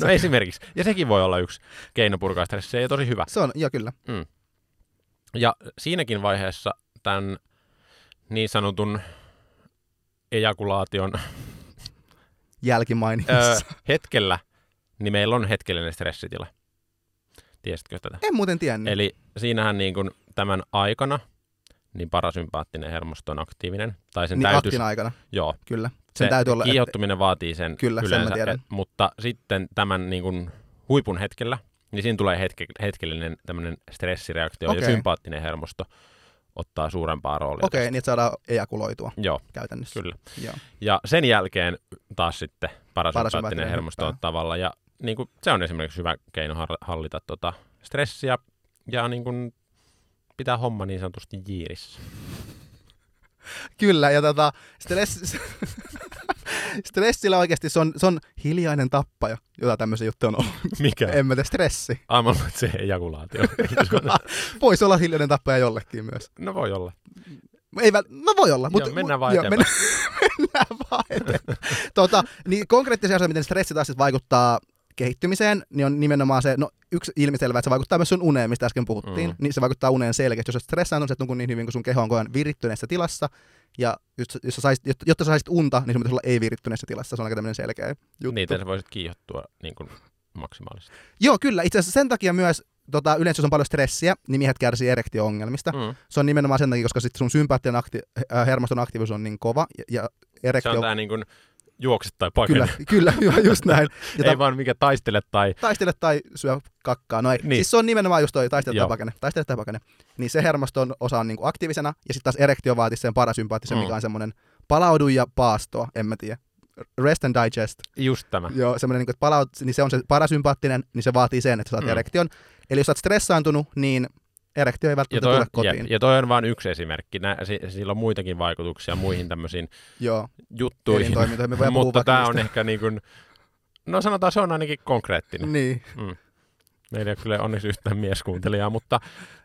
B: No
A: Se-
B: esimerkiksi. Ja sekin voi olla yksi keino purkaa stressiä ja tosi hyvä.
A: Se on, joo kyllä.
B: Ja siinäkin vaiheessa tämän niin sanotun ejakulaation
A: Jälkimainingissa.
B: öö, hetkellä, niin meillä on hetkellinen stressitila. Tiesitkö tätä?
A: En muuten tiennyt.
B: Eli siinähän niin kuin tämän aikana niin parasympaattinen hermosto on aktiivinen. Tai sen
A: niin
B: täytyisi,
A: aktin aikana,
B: joo,
A: kyllä. Sen
B: se
A: täytyy olla,
B: kiihottuminen vaatii sen
A: Kyllä, sen mä
B: yleensä.
A: tiedän.
B: et- mutta sitten tämän niin kuin huipun hetkellä, niin siinä tulee hetke, hetkellinen tämmöinen stressireaktio
A: Okei.
B: ja sympaattinen hermosto ottaa suurempaa roolia.
A: okei,
B: tästä.
A: niin että saadaan ejakuloitua
B: Joo,
A: käytännössä.
B: kyllä.
A: Joo.
B: Ja sen jälkeen taas sitten parasympaattinen
A: Parasympaattinen
B: hermosto on tavalla. Ja niin kuin, se on esimerkiksi hyvä keino hallita tota stressiä ja niin kuin, pitää homma niin sanotusti jiirissä.
A: Kyllä, ja tota, stress... stressillä oikeasti se on, se on hiljainen tappaja, jota tämmöisiä juttuja on ollut.
B: Mikä?
A: En mä tiedä, stressi.
B: Mä luulen, että se ejakulaatio.
A: Voisi olla hiljainen tappaja jollekin myös.
B: no voi olla.
A: Ei väl... No voi olla, mutta...
B: Joo, mennään vaan
A: joo, mennään, mennään vaan eteenpäin. tota, niin konkreettisia asioita, miten stressi taas vaikuttaa kehittymiseen, niin on nimenomaan se, no yksi ilmiselvä, että se vaikuttaa myös sun uneen, mistä äsken puhuttiin,
B: Mm.
A: niin se vaikuttaa uneen selkeästi. Jos olet stressaantunut, että nukun niin hyvin, kun sun keho on koko ajan virittyneessä tilassa, ja jos, jos sä saisit, jotta, jotta sä saisit unta, niin sun pitäisi olla ei-virittyneessä tilassa. Se on aika tämmöinen selkeä juttu.
B: Niitä sä voisit kiihottua niin kuin maksimaalisesti.
A: Joo, kyllä. Itse asiassa sen takia myös tota, yleensä jos on paljon stressiä, niin miehet kärsii erektio-ongelmista.
B: Mm.
A: Se on nimenomaan sen takia, koska sit sun sympaattinen akti- äh, hermoston aktiivisuus on niin kova, ja, ja
B: Se
A: erektio...
B: on tää niin kuin juokset tai pakene.
A: Kyllä, kyllä, hyvä, just näin. Ja
B: Ei
A: ta-
B: vaan mikä taistele tai...
A: taistele tai syö kakkaa. No ei.
B: Niin.
A: Siis se on nimenomaan just toi taistele tai pakene. Taistele tai pakene. Niin se hermoston osa on niinku aktiivisena, ja sitten taas erektio vaatii sen parasympaattisen,
B: Mm.
A: mikä on semmoinen palaudu ja paastoa, en mä tiedä. Rest and digest.
B: Just tämä.
A: Joo, semmoinen, niin, että palaut, niin se on se parasympaattinen, niin se vaatii sen, että sä saat
B: Mm.
A: mm. erektion. Eli jos sä oot stressaantunut, niin erektio ei
B: Ja
A: välttämättä tule
B: on,
A: kotiin.
B: jep, ja toi on vain yksi esimerkki. Nä, si, sillä on muitakin vaikutuksia muihin tämmöisiin
A: Joo,
B: juttuihin. Mutta tämä on ehkä niin kuin, no sanotaan se on ainakin konkreettinen.
A: Niin,
B: Meillä ei ole kyllä onneksi yhtään mieskuuntelijaa, mutta...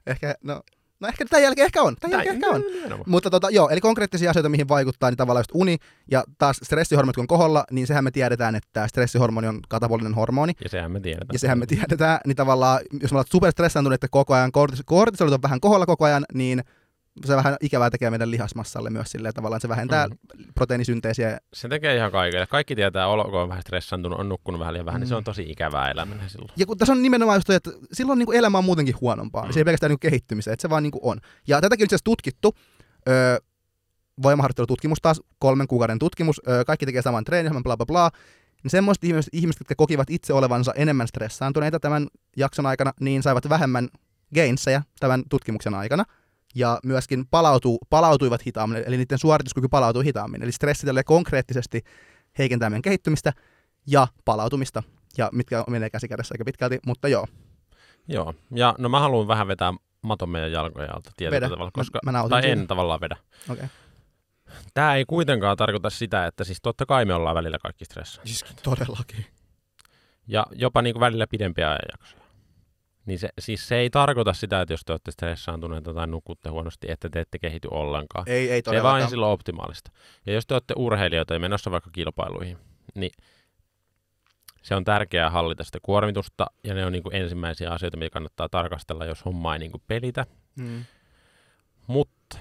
A: ehkä, no, no ehkä tämän jälkeen ehkä on. Tämän jälkeen ehkä on.
B: Nimenomaan.
A: Mutta tota, joo, eli konkreettisia asioita, mihin vaikuttaa, niin tavallaan just uni ja taas stressihormonit kun on koholla, niin sehän me tiedetään, että stressihormoni on katabolinen hormoni.
B: Ja sehän me tiedetään.
A: Ja sehän me tiedetään, niin tavallaan, jos me ollaan superstressaantuneet koko ajan, kortis- kortisolit on vähän koholla koko ajan, niin se vähän ikävää tekee meidän lihasmassalle myös silleen tavallaan, että se vähentää
B: Mm.
A: mm. proteiinisynteesiä.
B: Se tekee ihan kaikille. Kaikki tietää, olo, kun on vähän stressantunut, on nukkunut vähän liian vähän, mm. niin se
A: Mm.
B: on tosi ikävää elämänä silloin.
A: Ja kun tässä on nimenomaan just toi, että silloin niin kuin elämä on muutenkin huonompaa,
B: Mm.
A: mm. se ei pelkästään niin kehittymiseen, että se vaan niin kuin on. Ja tätäkin on itse asiassa tutkittu, öö, voimaharjoittelututkimus taas, kolmen kuukauden tutkimus, öö, kaikki tekee saman treeniohjelman, bla bla bla, niin semmoiset ihmiset, ihmiset, jotka kokivat itse olevansa enemmän stressaantuneita tämän jakson aikana, niin saivat vähemmän gainsseja tämän tutkimuksen aikana. Ja myöskin palautuu, palautuivat hitaammin, eli niiden suorituskyky palautuu hitaammin. Eli stressi tälle konkreettisesti heikentää meidän kehittymistä ja palautumista, ja mitkä menee käsi kädessä aika pitkälti, mutta joo,
B: Joo. Ja no mä haluan vähän vetää maton meidän jalkoja alta tietyllä
A: vedä.
B: tavalla, koska...
A: mä, mä
B: Tai
A: siitä.
B: en tavallaan vedä.
A: Okei.
B: Tämä ei kuitenkaan tarkoita sitä, että siis totta kai me ollaan välillä kaikki stressa.
A: Siis todellakin.
B: Ja jopa niin kuin välillä pidempiä ajanjaksoja. Niin se, siis se ei tarkoita sitä, että jos te olette stressaantuneita tai nukutte huonosti, että te ette kehity ollenkaan.
A: Ei, ei
B: Se vaan silloin optimaalista. Ja jos te olette urheilijoita ja menossa vaikka kilpailuihin, niin se on tärkeää hallita sitä kuormitusta, ja ne on niin kuin ensimmäisiä asioita, mitä kannattaa tarkastella, jos homma ei niin kuin pelitä.
A: Mm.
B: Mutta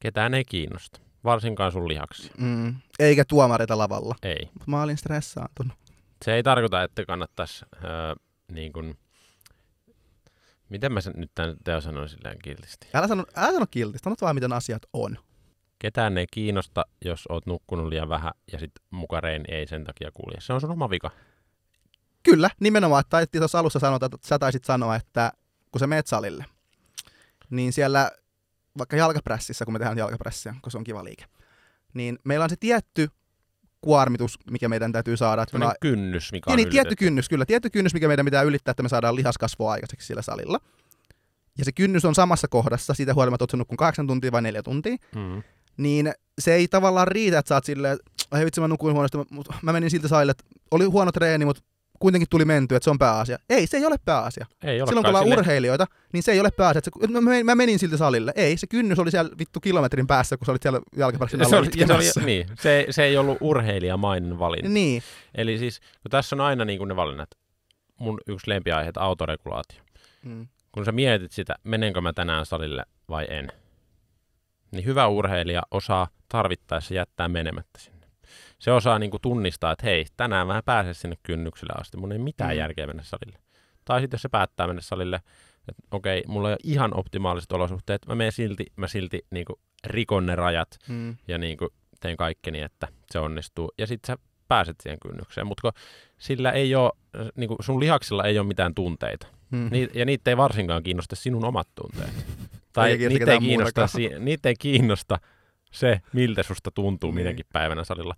B: ketään ei kiinnosta, varsinkaan sun lihaksi.
A: Mm. Eikä tuomareita lavalla.
B: Ei.
A: Mut Mä olin stressaantunut.
B: Se ei tarkoita, että kannattaisi öö, niin kuin, miten mä sen nyt tämän teon sanon silleen kiltisti.
A: Älä sano, älä sano kilti, sanot vaan miten asiat on.
B: Ketään ei kiinnosta, jos oot nukkunut liian vähän ja sit mukarein ei sen takia kulje. Se on sun oma vika.
A: Kyllä, nimenomaan. että Taidettiin tuossa alussa sanoa, että sä taisit sanoa, että kun sä meet salille, niin siellä vaikka jalkaprässissä, kun me tehdään jalkaprässiä, kun se on kiva liike, niin meillä on se tietty kuormitus, mikä meidän täytyy saada. Että me
B: Sellainen kynnys, mikä
A: niin,
B: on
A: niin, tietty kynnys, kyllä. Tietty kynnys, mikä meidän pitää ylittää, että me saadaan lihaskasvua aikaiseksi sillä salilla. Ja se kynnys on samassa kohdassa, siitä huolimatta, että nukkun kahdeksan tuntia vai neljä tuntia.
B: Mm.
A: Niin se ei tavallaan riitä, että sä oot silleen, ai vitsi mä nukuin huonosti, mutta mä menin siltä salille, että oli huono treeni, mutta kuitenkin tuli menty, että se on pääasia. Ei, se ei ole pääasia.
B: Ei
A: Silloin kun ollaan urheilijoita, niin se ei ole pääasia. Että se, mä, menin, mä menin siltä salille. Ei, se kynnys oli siellä vittu kilometrin päässä, kun sä olit siellä jalkaparin
B: se,
A: alla
B: oli, ja se, oli,
A: itkemässä.
B: niin, se, se ei ollut urheilijamainen valinta.
A: Niin,
B: Eli siis, kun tässä on aina niin kuin ne valinnat. Mun yksi lempiaiheet autoregulaatio.
A: mm.
B: Kun sä mietit sitä, menenkö mä tänään salille vai en, niin hyvä urheilija osaa tarvittaessa jättää menemättä sinne. Se osaa niin kuin tunnistaa, että hei, tänään mä en pääse sinne kynnykselle asti, mun ei mitään
A: Mm.
B: mm. järkeä mennä salille. Tai sitten jos se päättää mennä salille, että okei, mulla ei ole ihan optimaaliset olosuhteet, mä menen silti, mä silti niin kuin rikon ne rajat
A: Mm.
B: ja niin kuin teen kaikkeni, että se onnistuu. Ja sitten sä pääset siihen kynnykseen, mutta sillä ei ole, niin kuin sun lihaksilla ei ole mitään tunteita.
A: Mm.
B: Ni, ja niitä ei varsinkaan kiinnosta sinun omat tunteet. tai
A: kiinnosta
B: niitä ei, kiinnosta, si, niitä ei kiinnosta se, miltä susta tuntuu
A: Niin.
B: minäkin päivänä salilla.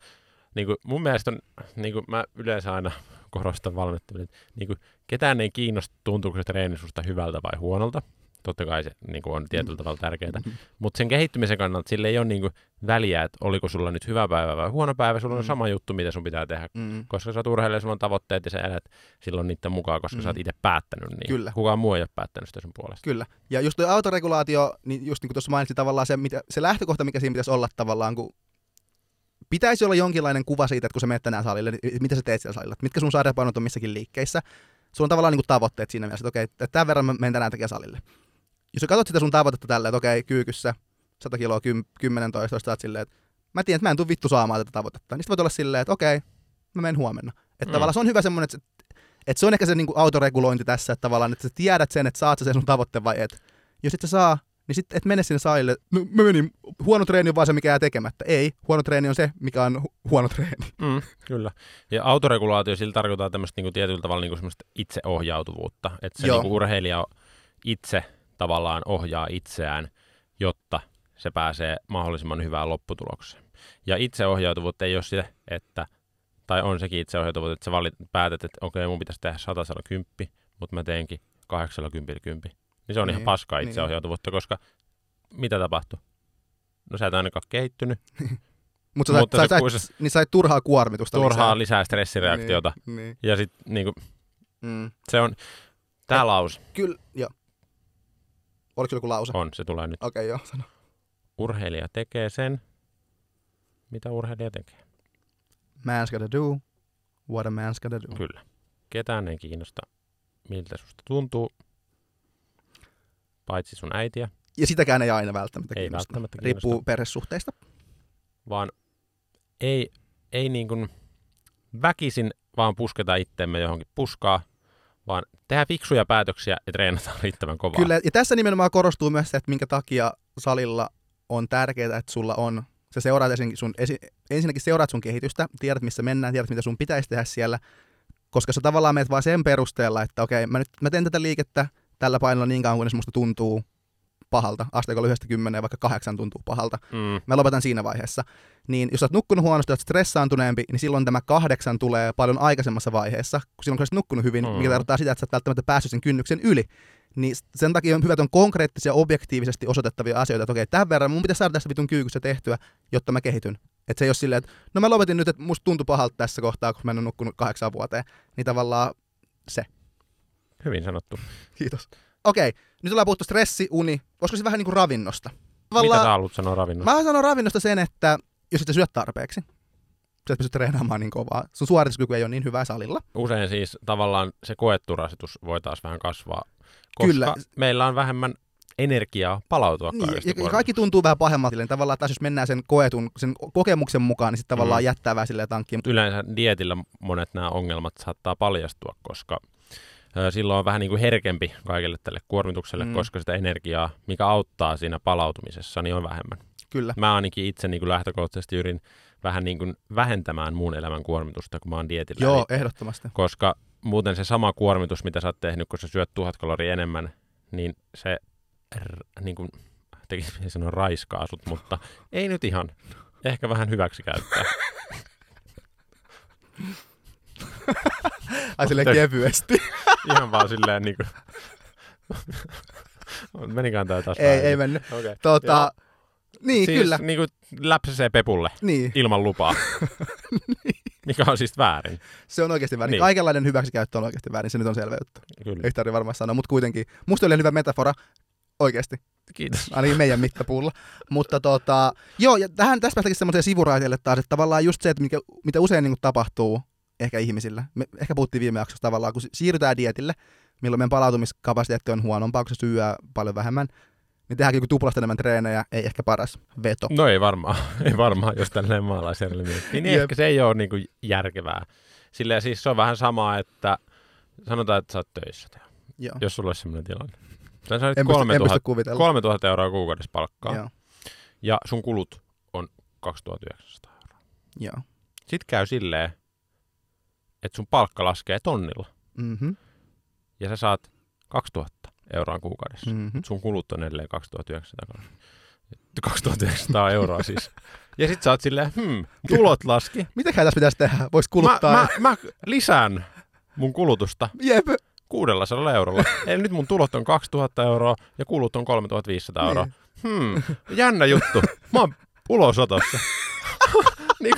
B: Niin kuin mun mielestä on, niin kuin mä yleensä aina korostan valmentaminen, että niin kuin ketään ei kiinnosta, tuntuuko se treeni susta hyvältä vai huonolta. Totta kai se niin kuin on tietyllä tavalla tärkeää.
A: Mm.
B: Mutta sen kehittymisen kannalta sille ei ole niin kuin väliä, että oliko sulla nyt hyvä päivä vai huono päivä. Sulla on
A: Mm.
B: sama juttu, mitä sun pitää tehdä.
A: Mm.
B: Koska sä oot urheilija, sulla on tavoitteet ja sä elät silloin niiden mukaan, koska
A: Mm.
B: sä oot itse päättänyt niin.
A: Kyllä.
B: Kukaan muu ei ole päättänyt sitä sun puolesta.
A: Kyllä. Ja just tuo autoregulaatio, niin just niin kuin tuossa mainitsin tavallaan se, mitä, se lähtökohta, mikä siinä pitäisi olla tavallaan, kun pitäisi olla jonkinlainen kuva siitä, että kun sä menet tänään salille, niin mitä sä teet siellä salilla, mitkä sun sarjapainot on missäkin liikkeissä. Sulla on tavallaan niin kuin tavoitteet siinä mielessä, että okei, että tämän verran mä menen tänään tekemään salille. Jos sä katsot sitä sun tavoitetta tälleen, että okei, kyykyssä 100 kiloa 10 toista, sä oot silleen, että mä tiedän, että mä en tule vittu saamaan tätä tavoitetta. Niin sit voit olla silleen, että okei, mä menen huomenna. Että
B: Mm.
A: tavallaan se on hyvä semmoinen, että, se- että se on ehkä se niin kuin autoregulointi tässä, että tavallaan, että sä tiedät sen, että saat sä sen sun tavoitteen vai et. Jos et sä saa, niin sitten et mene sinne salille, no mä menin, huono treeni on vaan se, mikä jää tekemättä. Ei, huono treeni on se, mikä on hu- huono treeni.
B: Mm, kyllä. Ja autoregulaatio, sillä tarkoittaa tämmöistä niinku tietyllä tavalla niinku semmoista itseohjautuvuutta. Että se
A: Joo.
B: niinku urheilija itse tavallaan ohjaa itseään, jotta se pääsee mahdollisimman hyvään lopputulokseen. Ja itseohjautuvuutta ei ole se, että, tai on sekin itseohjautuvuutta, että sä valit, päätät, että okei, mun pitäisi tehdä 110, mutta mä teenkin 80 10. Niin se on ihan
A: Niin,
B: paskaa
A: niin.
B: itseohjautuvuutta, koska mitä tapahtuu? No sä et ainakaan kehittynyt,
A: Mutta sä,
B: Mutta
A: sä,
B: se-
A: sä, sä, niin sait turhaa kuormitusta
B: turhaa
A: lisää.
B: lisää stressireaktiota.
A: Niin, niin.
B: Ja sitten niinku,
A: Mm.
B: se on, tämä lause
A: Kyllä, joo. Oliko joku lause?
B: on, se tulee nyt.
A: Okei, joo, sano.
B: Urheilija tekee sen, mitä urheilija tekee.
A: Man's gotta do what a man's gotta do.
B: Kyllä. Ketään ei kiinnosta, miltä susta tuntuu, paitsi sun äitiä,
A: Ja sitäkään ei aina välttämättä
B: ei
A: kiinnosta.
B: välttämättä kiinnosta,
A: Riippuu perhesuhteista.
B: vaan ei, ei niin kuin väkisin vaan pusketa itteemme johonkin puskaa, vaan tehdä fiksuja päätöksiä ja treenataan riittävän kovaa.
A: Kyllä, ja tässä nimenomaan korostuu myös se, että minkä takia salilla on tärkeää, että sulla on, sä seuraat ensinnäkin sun, ensinnäkin seuraat sun kehitystä, tiedät missä mennään, tiedät mitä sun pitäisi tehdä siellä, koska sä tavallaan meet vaan sen perusteella, että okei, mä nyt mä teen tätä liikettä tällä painolla niin kauan, kunnes musta tuntuu pahalta, asteikolla yhdestä kymmeneen, vaikka kahdeksan tuntuu pahalta.
B: Mm,
A: Mä lopetan siinä vaiheessa. Niin jos sä oot nukkunut huonosti, oot stressaantuneempi, niin silloin tämä kahdeksan tulee paljon aikaisemmassa vaiheessa, kun silloin kun sä nukkunut hyvin,
B: Mm.
A: mikä tarkoittaa sitä, että sä et välttämättä päässyt sen kynnyksen yli. Niin sen takia on hyvä, että on konkreettisia, objektiivisesti osoitettavia asioita, että okei, tämän verran mun pitäisi saada tästä vitun kyykyssä tehtyä, jotta mä kehityn. Että se ei ole silleen, että no mä lopetin nyt, että musta tuntui pahalta tässä kohtaa, kun mä en ole nukkunut kahdeksan vuoteen. Niin tavallaan se.
B: Hyvin sanottu.
A: Kiitos. Okei, nyt ollaan puhuttu stressi, uni. Olisiko se vähän niin kuin ravinnosta?
B: Mitä sä haluat sanoa ravinnosta?
A: Mä sanon ravinnosta sen, että jos et sä syöt tarpeeksi, sä et pysty treenaamaan niin kovaa. Sun suorituskyky ei ole niin hyvä salilla.
B: Usein siis tavallaan se koettu rasitus voi taas vähän kasvaa, koska
A: Kyllä.
B: meillä on vähemmän energiaa palautua
A: Niin,
B: kaikesta
A: ja kaikki tuntuu vähän pahemmalta. Tavallaan, taas jos mennään sen koetun, sen kokemuksen mukaan, niin sitten tavallaan
B: Mm.
A: jättää vähän silleen tankkiin.
B: Yleensä dietillä monet nämä ongelmat saattaa paljastua, koska silloin on vähän niin kuin herkempi kaikille tälle kuormitukselle,
A: Mm.
B: koska sitä energiaa, mikä auttaa siinä palautumisessa, niin on vähemmän.
A: Kyllä.
B: Mä ainakin itse niin kuin lähtökohtaisesti yrin vähän niin kuin vähentämään muun elämän kuormitusta, kun mä oon dietillä.
A: Joo,
B: Eli-
A: ehdottomasti.
B: koska muuten se sama kuormitus, mitä sä oot tehnyt, kun sä syöt tuhat kaloria enemmän, niin se r- niin kuin, tekisi sanoa raiskaa sut, mutta ei nyt ihan. Ehkä vähän hyväksi käyttää.
A: Ai silleen kevyesti.
B: Ihan vaan silleen niinku... Menikään tää taas
A: ei, ei mennyt.
B: Okay.
A: Tota, niin,
B: siis
A: kyllä.
B: niinku läpsäsee pepulle
A: Niin,
B: ilman lupaa. Mikä on siis väärin.
A: se on oikeasti väärin.
B: Niin.
A: Kaikenlainen hyväksikäyttö on oikeasti väärin, se nyt on selvä juttu.
B: Kyllä.
A: Ei tarvitse varmaan sanoa, mutta kuitenkin. Musta oli hyvä metafora, oikeasti,
B: Kiitos.
A: ainakin meidän mittapuulla. mutta tota, joo, ja tähän tässä päästäkin semmoiseen sivuraiteelle taas, että tavallaan just se, että mikä, mitä usein niin tapahtuu ehkä ihmisillä. Me ehkä puhuttiin viime jaksossa tavallaan, kun si- siirrytään dietille, milloin meidän palautumiskapasiteetti on huonompaa, kun se syö paljon vähemmän, niin tehdäänkin joku tuplasta enemmän treenejä, ei ehkä paras veto.
B: No ei varmaan, ei varmaan, jos tälleen maalaisjärjellä miettii. Niin
A: Jep.
B: ehkä se ei ole niinku järkevää. Silleen siis se on vähän sama, että sanotaan, että sä oot töissä,
A: Joo.
B: jos sulla olisi sellainen tilanne. Sä sait
A: En pysty, en
B: 3000,
A: pysty kuvitella.
B: 3000 euroa kuukaudessa palkkaa
A: Joo.
B: ja sun kulut on 2900 euroa.
A: Joo.
B: Sitten käy silleen, että sun palkka laskee tonnilla
A: Mm-hmm.
B: ja sä saat 2000 euroa kuukaudessa.
A: Mm-hmm.
B: Sun kulut on edelleen 2900, 2900 euroa siis. Ja sit sä oot silleen, hmm, tulot laski.
A: Mitäköhän tässä pitäisi tehdä? Voisi kuluttaa.
B: Mä, mä, mä lisään mun kulutusta
A: Jep.
B: 600 eurolla. Eli nyt mun tulot on 2000 euroa ja kulut on 3500 euroa.
A: Niin.
B: Hmm, jännä juttu. Mä oon ulosotossa. niin,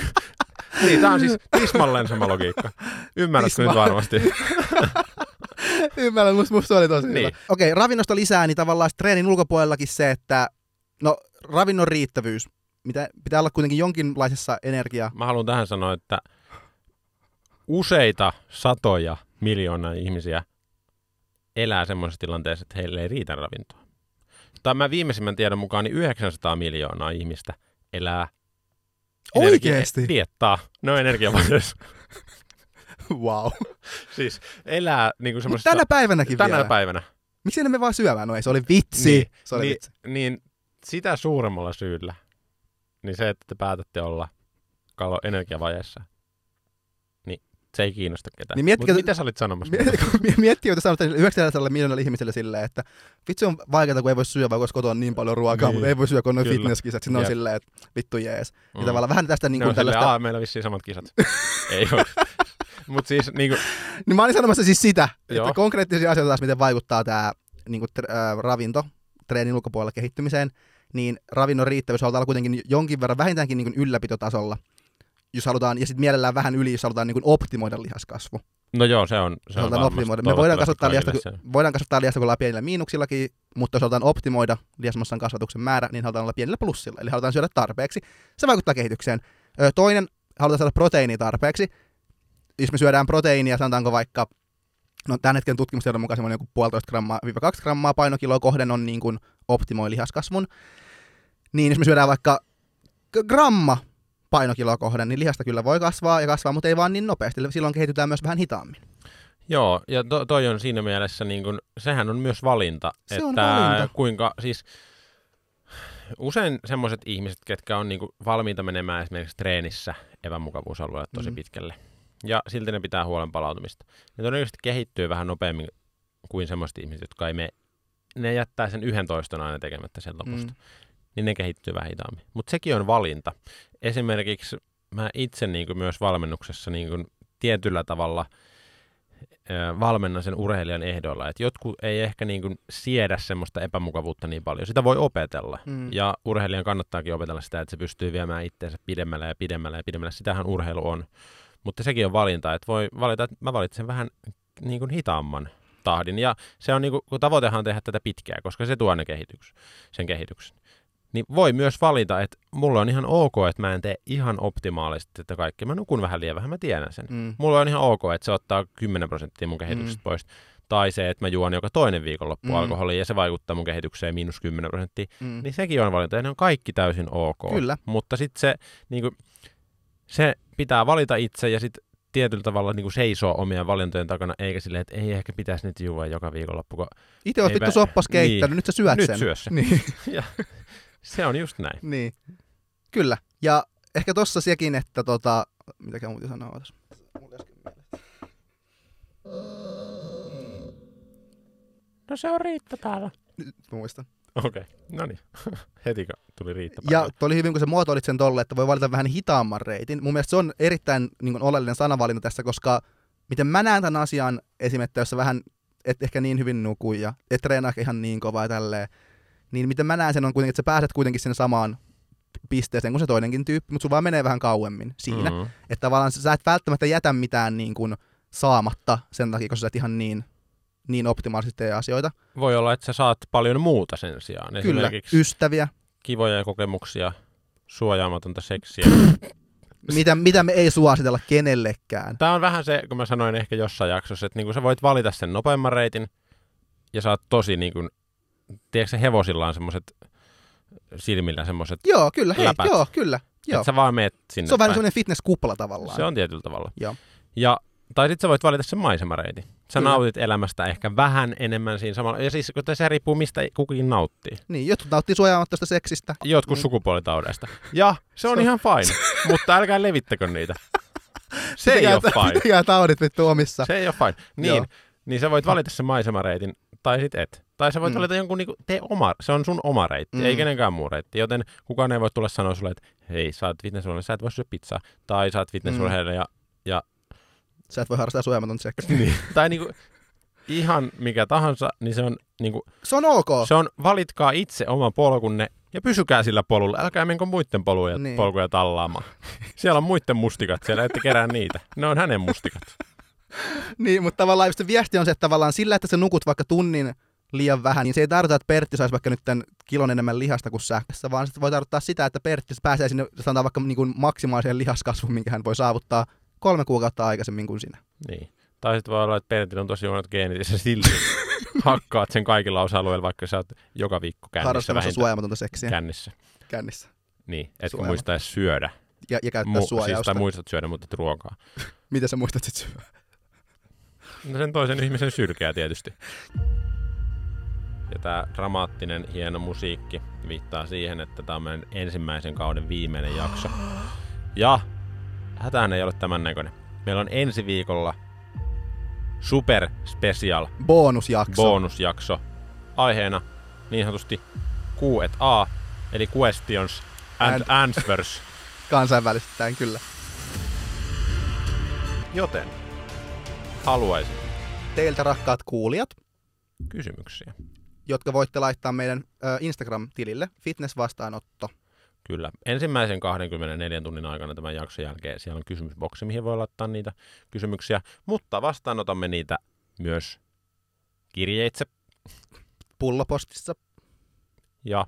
B: niin, tää on siis tismalleen sama logiikka. Ymmärrätkö nyt varmasti?
A: Ymmärrän, musta, musta oli tosi
B: Niin.
A: hyvä. Okei, ravinnosta lisää, niin tavallaan treenin ulkopuolellakin se, että no ravinnon riittävyys. Mitä, pitää olla kuitenkin jonkinlaisessa energia.
B: Mä haluan tähän sanoa, että useita satoja miljoonaa ihmisiä elää semmoisessa tilanteessa, että heille ei riitä ravintoa. Tai mä viimeisimmän tiedon mukaan niin 900 miljoonaa ihmistä elää
A: Oikeesti?
B: diettaa. No energiavajeessa.
A: wow.
B: siis elää niin kuin semmoisessa...
A: tänä päivänäkin
B: tänä
A: vielä.
B: päivänä.
A: Miksi ne me vaan syömään? No ei, se oli vitsi.
B: Niin,
A: se oli
B: niin,
A: vitsi.
B: niin sitä suuremmalla syyllä, niin se, että te päätätte olla kalo energiavajeessa, se ei kiinnosta ketään.
A: Niin
B: Mut mitä sä olit sanomassa?
A: Mie- Miettii, että sanotaan 900 miljoonalla ihmiselle silleen, että vitsi on vaikeaa, kun ei voi syödä, vaikka olisi kotona niin paljon ruokaa,
B: Niin.
A: mutta ei voi syödä, kun on fitnesskisat. Sitten on silleen, että vittu jees. Ja
B: Mm.
A: tavallaan vähän tästä niin kuin
B: on silleen,
A: tällaista...
B: Aa, meillä on vissiin samat kisat. ei ole. Mutta siis niin kuin,
A: Niin mä olin sanomassa siis sitä,
B: Joo.
A: että konkreettisia asioita taas, miten vaikuttaa tämä niin kuin, äh, ravinto treenin ulkopuolella kehittymiseen, niin ravinnon riittävyys halutaan olla kuitenkin jonkin verran vähintäänkin niin kuin ylläpitotasolla, jos halutaan, ja sitten mielellään vähän yli, jos halutaan niin kuin optimoida lihaskasvu.
B: no joo, se on, se on
A: optimoida. Me voidaan kasvattaa, lihasta, kun, voidaan kasvattaa lihasta, kun ollaan pienillä miinuksillakin, mutta jos halutaan optimoida lihasmassan kasvatuksen määrä, niin halutaan olla pienillä plussilla, eli halutaan syödä tarpeeksi. Se vaikuttaa kehitykseen. Toinen, halutaan saada proteiinia tarpeeksi. Jos me syödään proteiinia, sanotaanko vaikka, no tämän hetken tutkimustiedon mukaan semmoinen joku puolitoista grammaa, viiva kaksi grammaa painokiloa kohden on niin kuin optimoi lihaskasvun. Niin jos me syödään vaikka gramma painokiloa kohden, niin lihasta kyllä voi kasvaa ja kasvaa, mutta ei vaan niin nopeasti. Silloin kehitytään myös vähän hitaammin.
B: Joo, ja to, toi on siinä mielessä, niin kun, sehän on myös valinta.
A: Se
B: että
A: on valinta.
B: kuinka, siis usein semmoiset ihmiset, ketkä on niin valmiita menemään esimerkiksi treenissä epämukavuusalueelle tosi
A: Mhm.
B: pitkälle, ja silti ne pitää huolen palautumista. Ne todennäköisesti kehittyy vähän nopeammin kuin semmoiset ihmiset, jotka ei mene, ne jättää sen yhden toiston aina tekemättä sen lopusta.
A: Mm.
B: Niin ne kehittyy vähän hitaammin. Mutta sekin on valinta. Esimerkiksi mä itse niin kuin myös valmennuksessa niin kuin tietyllä tavalla ö, valmennan sen urheilijan ehdoilla. Että jotkut ei ehkä niin kuin siedä semmoista epämukavuutta niin paljon. Sitä voi opetella.
A: Mm.
B: Ja urheilijan kannattaakin opetella sitä, että se pystyy viemään itseensä pidemmälle ja pidemmälle ja pidemmälle. Sitähän urheilu on. Mutta sekin on valinta, että voi valita, että mä valitsen vähän niin kuin hitaamman tahdin. Ja se on niin kuin, kun tavoitehan on tehdä tätä pitkää, koska se tuo ne kehityks, sen kehityksen. Niin voi myös valita, että mulla on ihan ok, että mä en tee ihan optimaalisesti että kaikki. Mä nukun vähän liian vähän, mä tiedän sen.
A: Mm.
B: Mulla on ihan ok, että se ottaa 10 prosenttia mun kehityksestä mm. pois. Tai se, että mä juon joka toinen viikonloppu
A: Mm.
B: alkoholia ja se vaikuttaa mun kehitykseen miinus 10 prosenttia.
A: Mm.
B: Niin sekin on valinta ja ne on kaikki täysin ok.
A: Kyllä.
B: Mutta sitten se, niin kuin, se pitää valita itse ja sitten tietyllä tavalla niin kuin seisoo omien valintojen takana, eikä silleen, että ei ehkä pitäisi nyt juoda joka viikonloppu, kun
A: Itse
B: Ei
A: vittu soppas keittänyt,
B: niin.
A: nyt sä syöt
B: nyt
A: sen.
B: syö se.
A: Niin,
B: Ja se on just näin.
A: niin. Kyllä. Ja ehkä tossa sekin, että tota, mitäkään muuta sanoa. mielessä.
B: No se on Riitta täällä.
A: Nyt muistan.
B: Okei, okay. no niin. Heti tuli riittävä.
A: Ja oli hyvin, kun se muotoilit sen tolle, että voi valita vähän hitaamman reitin. Mun mielestä se on erittäin niin kuin, oleellinen sanavalinta tässä, koska miten mä näen tämän asian esimerkiksi, jos vähän et ehkä niin hyvin nuku ja et treenaa ihan niin kovaa ja tälleen, niin miten mä näen sen on kuitenkin, että sä pääset kuitenkin sinne samaan pisteeseen kuin se toinenkin tyyppi, mutta sun vaan menee vähän kauemmin siinä. Mm-hmm. Että tavallaan sä et välttämättä jätä mitään niin kuin saamatta sen takia, koska sä et ihan niin, niin optimaalisesti tee asioita.
B: Voi olla, että sä saat paljon muuta sen sijaan.
A: Kyllä, ystäviä.
B: Kivoja kokemuksia, suojaamatonta seksiä.
A: mitä, mitä me ei suositella kenellekään.
B: Tämä on vähän se, kun mä sanoin ehkä jossain jaksossa, että niinku sä voit valita sen nopeamman reitin ja sä oot tosi niin kuin, tiedätkö hevosilla on semmoiset silmillä semmoiset
A: Joo, kyllä, hei, läpät. joo, kyllä. Joo.
B: Sä vaan meet sinne
A: Se on vähän semmoinen fitnesskupla tavallaan.
B: Se on tietyllä tavalla.
A: Joo.
B: Ja, tai sitten sä voit valita sen maisemareitin. Sä kyllä. nautit elämästä ehkä vähän enemmän siinä samalla. Ja siis se riippuu mistä kukin nauttii.
A: Niin, jotkut nauttii suojaamattomasta seksistä.
B: Jotkut niin. sukupuolitaudeista. Ja se on se ihan fine, mutta älkää levittäkö niitä. Se ei ole fine.
A: Pitäkää taudit vittu omissa.
B: Se ei ole fine. Niin, niin sä voit valita sen maisemareitin tai sit et. Tai sä voit mm. valita jonkun, niinku, tee oma, se on sun oma reitti, mm. ei kenenkään muu reitti. Joten kukaan ei voi tulla sanoa sulle, että hei, sä oot fitnessurheilija, sä et voi syödä pizzaa. Tai sä oot fitnessurheilija mm. ja...
A: Sä et voi harrastaa suojamaton seksiä.
B: niin. tai niinku, ihan mikä tahansa, niin se on niinku...
A: Se on ok.
B: Se on, valitkaa itse oman polkunne ja pysykää sillä polulla. Älkää menkö muiden poluja, niin. polkuja tallaamaan. Siellä on muiden mustikat, siellä ette kerää niitä. Ne on hänen mustikat.
A: niin, mutta tavallaan just viesti on se, että tavallaan sillä, että sä nukut vaikka tunnin liian vähän, niin se ei tarkoita, että Pertti saisi vaikka nyt tämän kilon enemmän lihasta kuin sähkössä, vaan se voi tarkoittaa sitä, että Pertti pääsee sinne, sanotaan vaikka niin kuin maksimaaliseen lihaskasvuun, minkä hän voi saavuttaa kolme kuukautta aikaisemmin kuin sinä.
B: Niin. Tai sitten voi olla, että Pertti on tosi huonot geenit ja sä silti hakkaat sen kaikilla osa-alueilla, vaikka sä oot joka viikko kännissä
A: Harrastamassa suojamatonta seksiä.
B: Kännissä.
A: Kännissä.
B: Niin, etkö muista edes syödä.
A: Ja, ja käyttää Mu- suojausta. Siis,
B: tai muistat syödä, mutta et ruokaa.
A: Miten sä muistat sit syödä?
B: No sen toisen ihmisen sylkeä tietysti. Ja tämä dramaattinen, hieno musiikki viittaa siihen, että tämä on meidän ensimmäisen kauden viimeinen jakso. Ja hätään ei ole tämän näköinen. Meillä on ensi viikolla super special
A: bonusjakso.
B: bonusjakso. Aiheena niin sanotusti Q&A, eli questions and, and answers.
A: Kansainvälistetään kyllä.
B: Joten haluaisin
A: teiltä rakkaat kuulijat
B: kysymyksiä
A: jotka voitte laittaa meidän Instagram-tilille, fitnessvastaanotto.
B: Kyllä. Ensimmäisen 24 tunnin aikana tämän jakson jälkeen siellä on kysymysboksi, mihin voi laittaa niitä kysymyksiä, mutta vastaanotamme niitä myös kirjeitse.
A: Pullopostissa.
B: Ja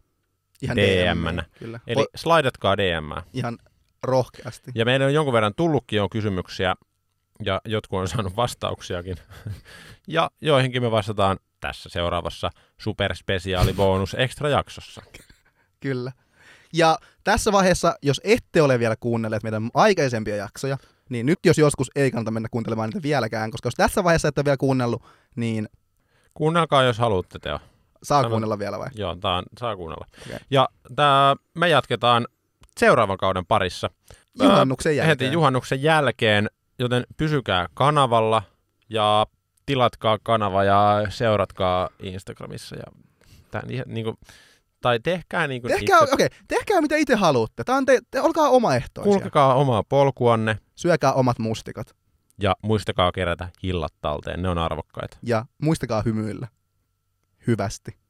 B: Ihan dm Kyllä. Eli slaidatkaa dm
A: Ihan rohkeasti.
B: Ja meidän on jonkun verran tullutkin jo kysymyksiä, ja jotkut on saanut vastauksiakin. ja joihinkin me vastataan tässä seuraavassa superspesiaalibonus extra jaksossa.
A: Kyllä. Ja tässä vaiheessa, jos ette ole vielä kuunnelleet meidän aikaisempia jaksoja, niin nyt jos joskus ei kannata mennä kuuntelemaan niitä vieläkään, koska jos tässä vaiheessa ette ole vielä kuunnellut, niin...
B: Kuunnelkaa, jos haluatte, Teo.
A: Saa Sano... kuunnella vielä vai?
B: Joo, tää on, saa kuunnella. Okay. Ja tää, me jatketaan seuraavan kauden parissa.
A: Juhannuksen jälkeen.
B: Heti juhannuksen jälkeen, joten pysykää kanavalla ja tilatkaa kanava ja seuratkaa Instagramissa. Ja tämän, niin kuin, tai tehkää niin kuin
A: tehkää, itse... okay, tehkää mitä itse haluatte. Tämä on te, te, olkaa omaehtoisia.
B: Kulkekaa omaa polkuanne.
A: Syökää omat mustikat.
B: Ja muistakaa kerätä hillat talteen, ne on arvokkaita.
A: Ja muistakaa hymyillä. Hyvästi.